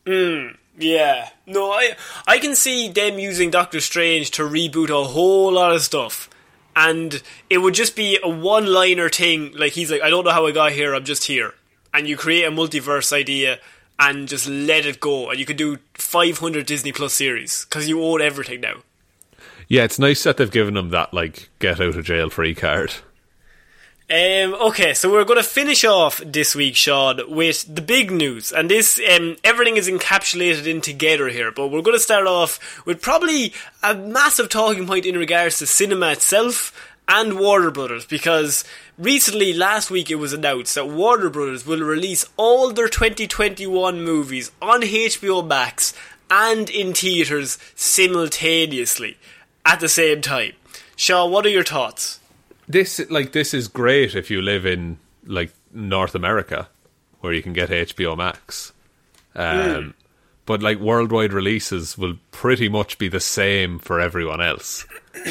Hmm, yeah. No, I I can see them using Doctor Strange to reboot a whole lot of stuff. And it would just be a one liner thing, like he's like, I don't know how I got here, I'm just here. And you create a multiverse idea and just let it go. And you could do 500 Disney Plus series, because you own everything now. Yeah, it's nice that they've given him that like get out of jail free card. Um, okay, so we're going to finish off this week, Sean, with the big news, and this um, everything is encapsulated in together here. But we're going to start off with probably a massive talking point in regards to cinema itself and Warner Brothers, because recently, last week, it was announced that Warner Brothers will release all their 2021 movies on HBO Max and in theaters simultaneously at the same time. Sean, what are your thoughts? This like this is great if you live in like North America, where you can get HBO Max. Um, But like worldwide releases will pretty much be the same for everyone else.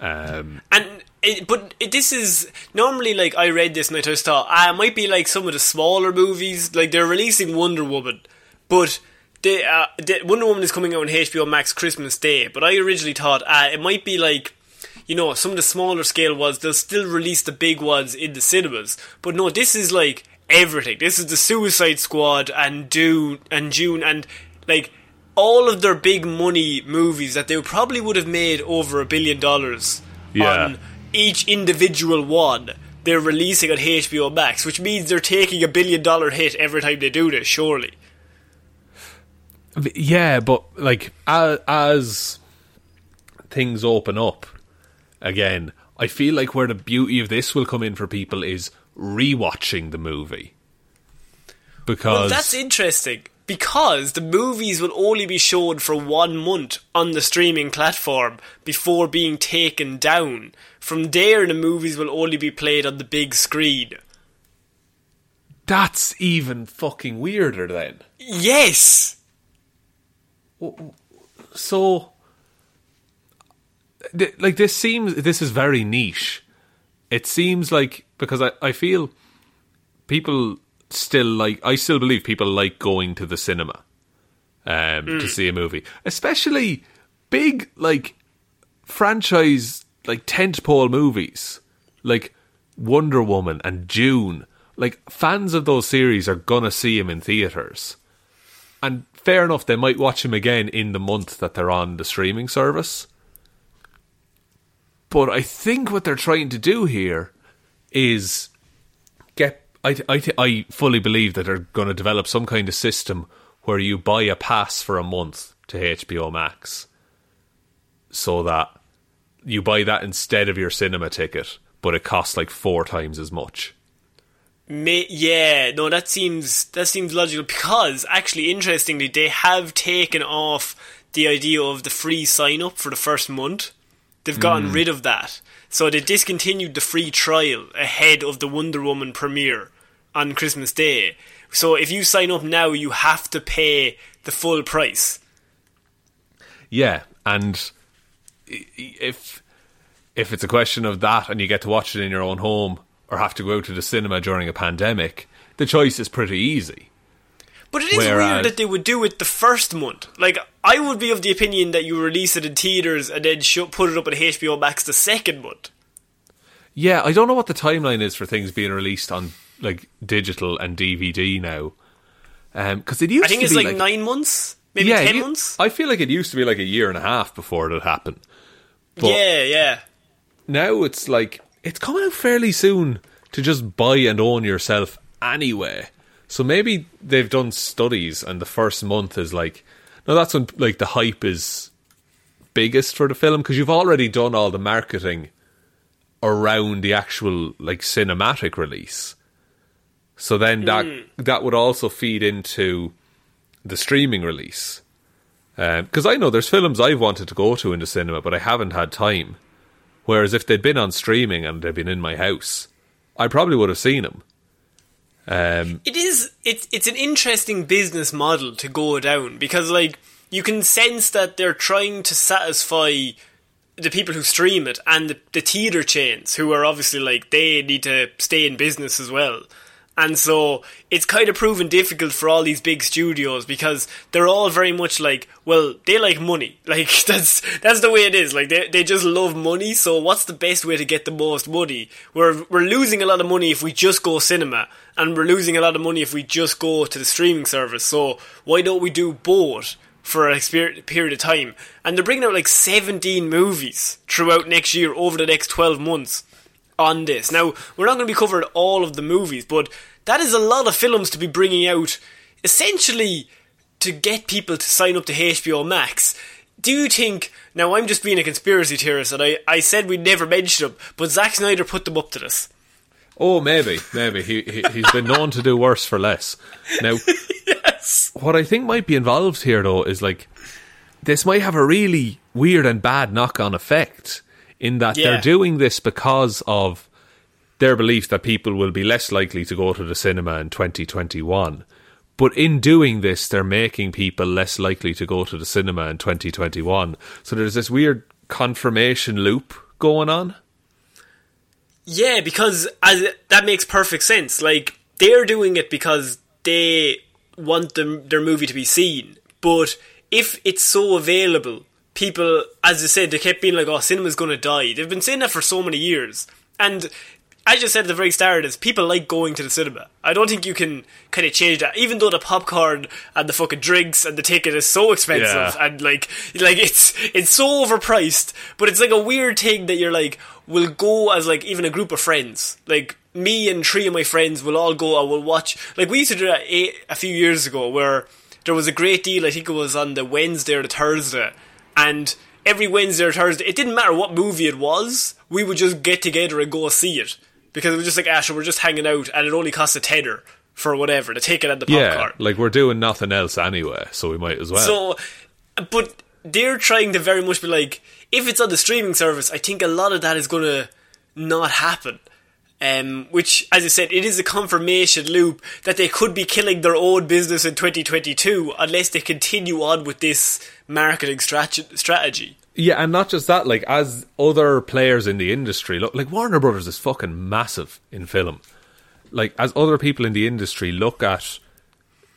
Um, And it, but it, this is normally like I read this and I just thought ah, it might be like some of the smaller movies. Like they're releasing Wonder Woman, but they, uh, the, Wonder Woman is coming out on HBO Max Christmas Day. But I originally thought ah, it might be like you know some of the smaller scale ones. They'll still release the big ones in the cinemas. But no, this is like everything. This is the Suicide Squad and Dune and June and like all of their big money movies that they probably would have made over a billion dollars Yeah. on each individual one. They're releasing on HBO Max, which means they're taking a billion dollar hit every time they do this. Surely, Yeah, but like as, as things open up again, I feel like where the beauty of this will come in for people is rewatching the movie. Because well, that's interesting because the movies will only be shown for one month on the streaming platform before being taken down. From there, the movies will only be played on the big screen. that's even fucking weirder then. Yes. So like this seems this is very niche. It seems like because I, I feel people still like I still believe people like going to the cinema um, to see a movie, especially big like franchise like tentpole movies like Wonder Woman and Dune. Like fans of those series are gonna see him in theaters. and fair enough, they might watch him again in the month that they're on the streaming service. But I think what they're trying to do here is get. I I th- I fully believe that they're going to develop some kind of system where you buy a pass for a month to HBO Max, so that you buy that instead of your cinema ticket, but it costs like four times as much. May, yeah, no, that seems that seems logical because actually, interestingly, they have taken off the idea of the free sign up for the first month. They've gotten Hmm. rid of that, so they discontinued the free trial ahead of the Wonder Woman premiere on Christmas Day. So if you sign up now, you have to pay the full price. Yeah, and if if it's a question of that and you get to watch it in your own home or have to go to the cinema during a pandemic, the choice is pretty easy. But it is Whereas- weird that they would do it the first month. Like, I would be of the opinion that you release it in theaters and then sh- put it up on HBO Max the second month. Yeah, I don't know what the timeline is for things being released on like digital and DVD now. Um, because it used I think to it's be like, nine months, maybe yeah, ten you- months. I feel like it used to be like a year and a half before it happened. But yeah, yeah. now it's like it's coming out fairly soon to just buy and own yourself anyway. So maybe they've done studies and the first month is like no that's when like the hype is biggest for the film because you've already done all the marketing around the actual like cinematic release. So then that hmm. that would also feed into the streaming release. Um, because I know there's films I've wanted to go to in the cinema, but I haven't had time. Whereas if they'd been on streaming and they'd been in my house, I probably would have seen them. Um, It is. It's it's an interesting business model to go down because like you can sense that they're trying to satisfy the people who stream it and the, the theater chains who are obviously like they need to stay in business as well. And so it's kind of proven difficult for all these big studios because they're all very much like, well, they like money. Like that's that's the way it is. Like they they just love money. So what's the best way to get the most money? We're we're losing a lot of money if we just go cinema, and we're losing a lot of money if we just go to the streaming service. So why don't we do both? For a period of time, and they're bringing out like 17 movies throughout next year over the next 12 months on this. Now, we're not going to be covering all of the movies, but that is a lot of films to be bringing out essentially to get people to sign up to HBO Max. Do you think, now I'm just being a conspiracy theorist and I, I said we'd never mention them, but Zack Snyder put them up to this. oh, maybe, maybe he, he he's been known to do worse for less. Now, Yes. what I think might be involved here, though, is like this might have a really weird and bad knock-on effect in that Yeah. they're doing this because of their belief that people will be less likely to go to the cinema in 2021. But in doing this, they're making people less likely to go to the cinema in 2021. So there's this weird confirmation loop going on. Yeah, because as, that makes perfect sense. Like they're doing it because they want them, their movie to be seen. But if it's so available, people, as I said, they kept being like, "Oh, cinema's going to die." They've been saying that for so many years, and I just said at the very start is people like going to the cinema. I don't think you can kind of change that, even though the popcorn and the fucking drinks and the ticket is so expensive Yeah. and like like it's it's so overpriced. But it's like a weird thing that you're like will go as like even a group of friends, like. Me and three of my friends will all go and we'll watch. Like we used to do that a, a few years ago, where there was a great deal. I think it was on the Wednesday or the Thursday, and every Wednesday or Thursday, it didn't matter what movie it was. We would just get together and go see it because it was just like, Ash, we're just hanging out, and it only costs a tenner for whatever to take it and the popcorn. Yeah, like we're doing nothing else anyway, so we might as well. So, but they're trying to very much be like, if it's on the streaming service, I think a lot of that is going to not happen. Um, which, as I said, it is a confirmation loop that they could be killing their own business in 2022 unless they continue on with this marketing strate- strategy. Yeah, and not just that, like as other players in the industry, look, like Warner Brothers is fucking massive in film. Like as other people in the industry look at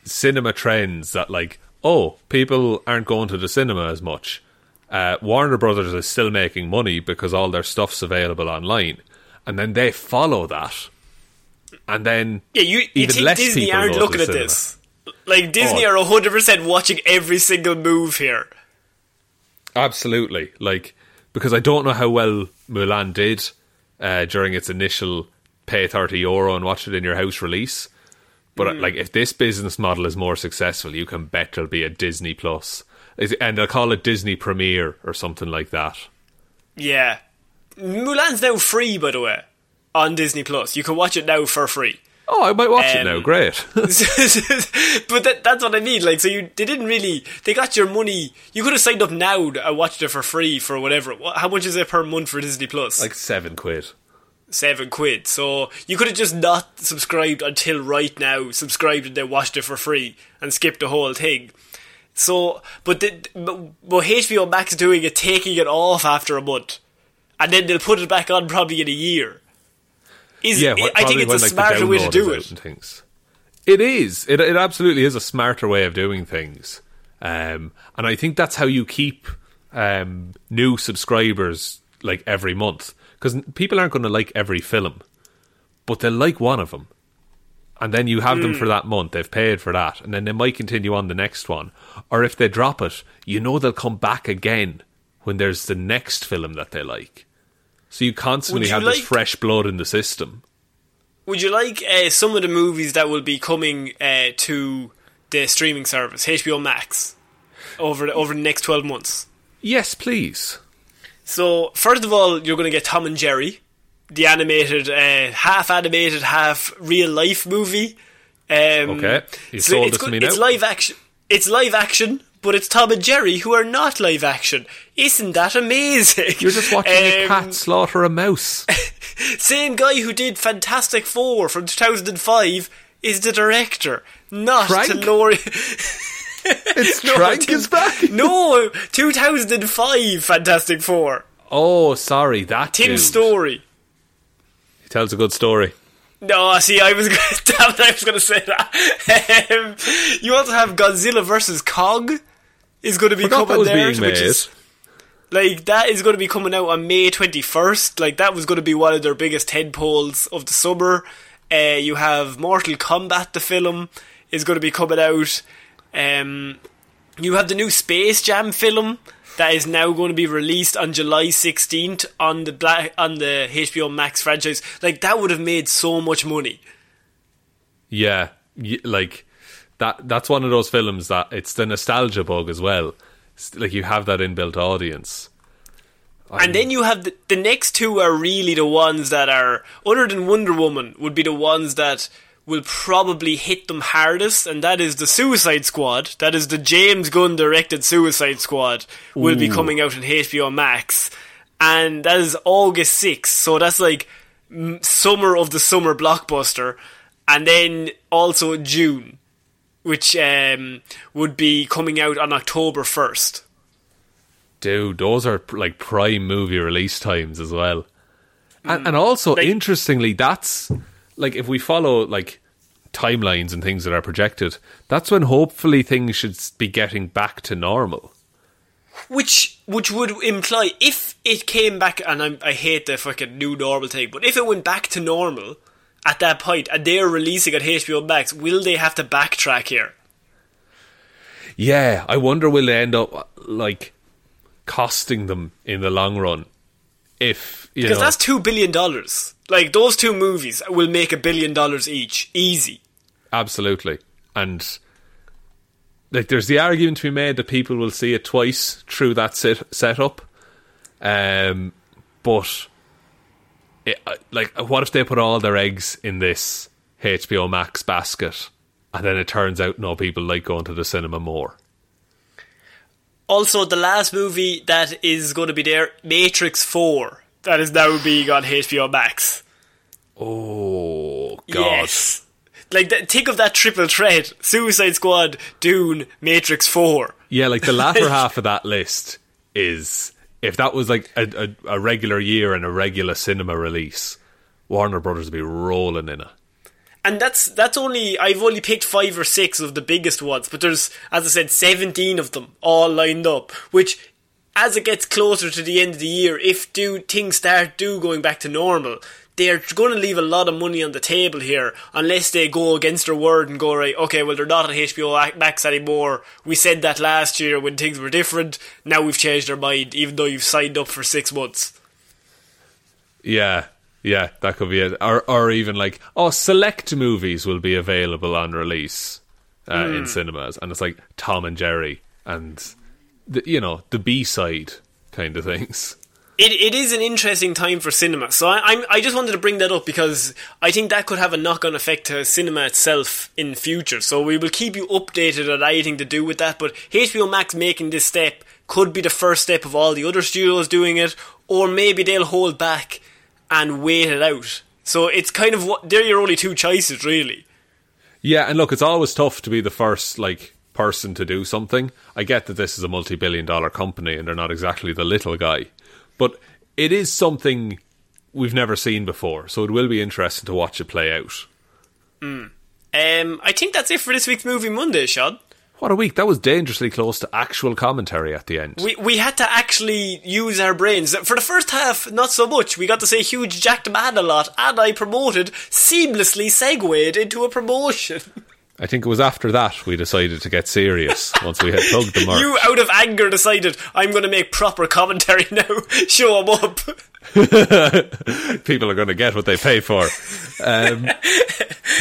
cinema trends that like, oh, people aren't going to the cinema as much. Uh, Warner Brothers is still making money because all their stuff's available online, and then they follow that, and then Yeah, you, you even less Disney people aren't looking at cinema. this? Like Disney Oh. are hundred percent watching every single move here. Absolutely. Like, because I don't know how well Mulan did uh, during its initial pay 30 euro and watch it in your house release. But uh, like, if this business model is more successful, you can bet there'll be a Disney And they'll call it Disney Premiere or something like that. Yeah, Mulan's now free, by the way, on Disney Plus. You can watch it now for free. Oh, I might watch it Um, now. Great. but that, that's what I mean. Like, so you they didn't really they got your money. You could have signed up now and watched it for free for whatever. How much is it per month for Disney Plus? like seven quid. seven quid. So you could have just not subscribed until right now, subscribed and then watched it for free and skipped the whole thing. So, but the, but, but HBO Max is doing it, taking it off after a month, and then they'll put it back on probably in a year. Is Yeah, I think it's a like, smarter way to do it. Things. It is. It, it absolutely is a smarter way of doing things. Um, and I think that's how you keep um, new subscribers like every month. Because people aren't going to like every film, but they'll like one of them. And then you have them Hmm. for that month. They've paid for that. And then they might continue on the next one. Or if they drop it, you know they'll come back again when there's the next film that they like. So you constantly you have like- this fresh blood in the system. Would you like uh, some of the movies that will be coming uh, to the streaming service, HBO Max, over the, over the next twelve months? Yes, please. So, first of all, you're going to get Tom and Jerry, the animated, uh, half animated, half real life movie. Um, Okay, you so sold it's to me now. It's live action. It's live action, but it's Tom and Jerry who are not live action. Isn't that amazing? You're just watching a Um, cat slaughter a mouse. Same guy who did Fantastic Four from 2005 is the director, not Trank? to lower. It's No, Trank Tim- is back. no, 2005 Fantastic Four. Oh, sorry, that Tim dude. Story. He tells a good story. No, see, I was damn I was going to say that. Um, you also have Godzilla versus Kong is going to be Forgot coming there, which made. is like that is going to be coming out on May twenty first. Like that was going to be one of their biggest head poles of the summer. Uh, you have Mortal Kombat, the film, is going to be coming out. Um, you have the new Space Jam film that is now going to be released on July 16th on the black on the HBO Max franchise. Like that would have made so much money. Yeah, y- like that. That's one of those films that it's the nostalgia bug as well. It's like you have that inbuilt audience. And then you have the, the next two are really the ones that are other than Wonder Woman would be the ones that will probably hit them hardest, and that is the Suicide Squad. That is the James Gunn directed Suicide Squad will be coming out on HBO Max, and that is August sixth. So that's like mm, summer of the summer blockbuster, and then also Dune, which um, would be coming out on October first. Dude, those are like prime movie release times as well. And, and also, Like- interestingly, that's like if we follow like timelines and things that are projected, that's when hopefully things should be getting back to normal. Which which would imply if it came back, and I'm, I hate the fucking new normal thing, but if it went back to normal at that point, and they're releasing on HBO Max, will they have to backtrack here? Yeah, I wonder will they end up like costing them in the long run if you Because know that's two billion dollars. Like those two movies will make a billion dollars each, easy. absolutely and like there's the argument to be made that people will see it twice through that set setup um but it, uh, like what if they put all their eggs in this HBO Max basket and then it turns out no people like going to the cinema more Also, the last movie that is going to be there, Matrix Four, that is now being on HBO Max. oh god Yes. Like, th- think of that triple threat: Suicide Squad, Dune, Matrix Four. Yeah, like the latter half of that list is if that was like a, a, a regular year and a regular cinema release, Warner Brothers would be rolling in it. And that's that's only I've only picked five or six of the biggest ones, but there's as I said, seventeen of them all lined up. Which, as it gets closer to the end of the year, if do things start do going back to normal, they're going to leave a lot of money on the table here unless they go against their word and go right. Okay, well they're not on HBO Max anymore. We said that last year when things were different. Now we've changed our mind, even though you've signed up for six months. Yeah, yeah, that could be it. Or, or even like, oh, select movies will be available on release uh, mm. in hmm. cinemas, and it's like Tom and Jerry and the, you know the B side kind of things. It, it is an interesting time for cinema. So I, I'm, I just wanted to bring that up because I think that could have a knock on effect to cinema itself in future. So we will keep you updated on anything to do with that. But HBO Max making this step could be the first step of all the other studios doing it, or maybe they'll hold back and wait it out. So it's kind of what they're your only two choices, really. Yeah, and look, it's always tough to be the first like person to do something. I get that this is a multi-billion dollar company and they're not exactly the little guy. But it is something we've never seen before, so it will be interesting to watch it play out. Mm. Um, I think that's it for this week's Movie Monday, Sean. What a week. That was dangerously close to actual commentary at the end. We we had to actually use our brains. For the first half, not so much. We got to say huge jacked man a lot, and I promoted, seamlessly segued into a promotion. I think it was after that we decided to get serious once we had plugged the mark. You, out of anger, decided I'm going to make proper commentary now. Show them up. People are going to get what they pay for. Um,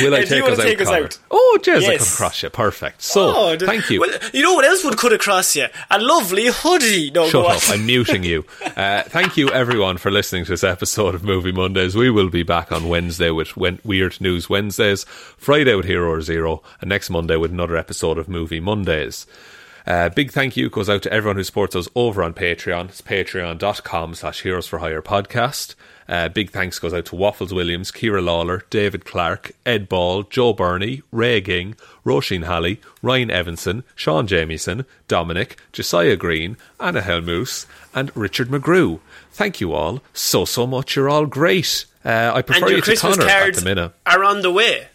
will I take, us, take out, us out? Oh, Jez, yes. I come across you. Perfect. So, oh, thank you. Well, you know what else would cut across you? A lovely hoodie. No, Shut up. I'm muting you. Uh, thank you, everyone, for listening to this episode of Movie Mondays. We will be back on Wednesday with Weird News Wednesdays, Friday with Hero Zero, and next Monday with another episode of Movie Mondays. Uh, big thank you goes out to everyone who supports us over on Patreon. It's patreon.com slash heroes for hire podcast. Uh, big thanks goes out to Waffles Williams, Kira Lawler, David Clark, Ed Ball, Joe Burney, Ray Ging, Roisin Halley, Ryan Evanson, Sean Jamieson, Dominic, Josiah Green, Anna Helmus, and Richard McGrew. Thank you all so, so much. You're all great. Uh, I prefer you to Christmas Connor at the minute. are on the way.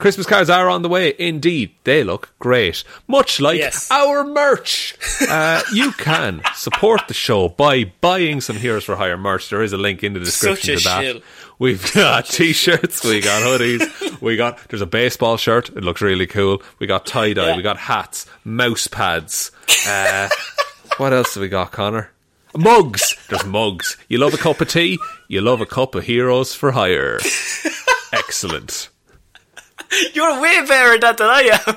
Christmas cards are on the way. Indeed, they look great. Much like yes. our merch. uh, you can support the show by buying some Heroes for Hire merch. There is a link in the description to that. Shill. We've got t-shirts, we got hoodies, we got there's a baseball shirt. It looks really cool. We got tie dye, yeah. we got hats, mouse pads. Uh, what else have we got, Connor? Mugs. There's mugs. You love a cup of tea. You love a cup of Heroes for Hire. Excellent. You're way better at that than I am.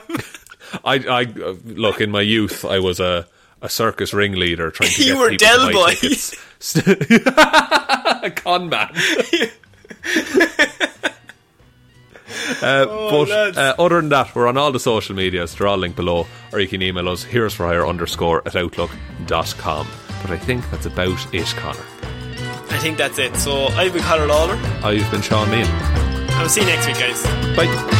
I, I look in my youth. I was a a circus ringleader trying to you get were people Del Boy. a con man. Uh, oh, but uh, other than that, we're on all the social medias. They're all linked below, or you can email us heroes for hire underscore at outlook.com. But I think that's about it, Connor. I think that's it. So I've been Connor Lawler. I've been Sean Meehan. I'll see you next week, guys. Bye.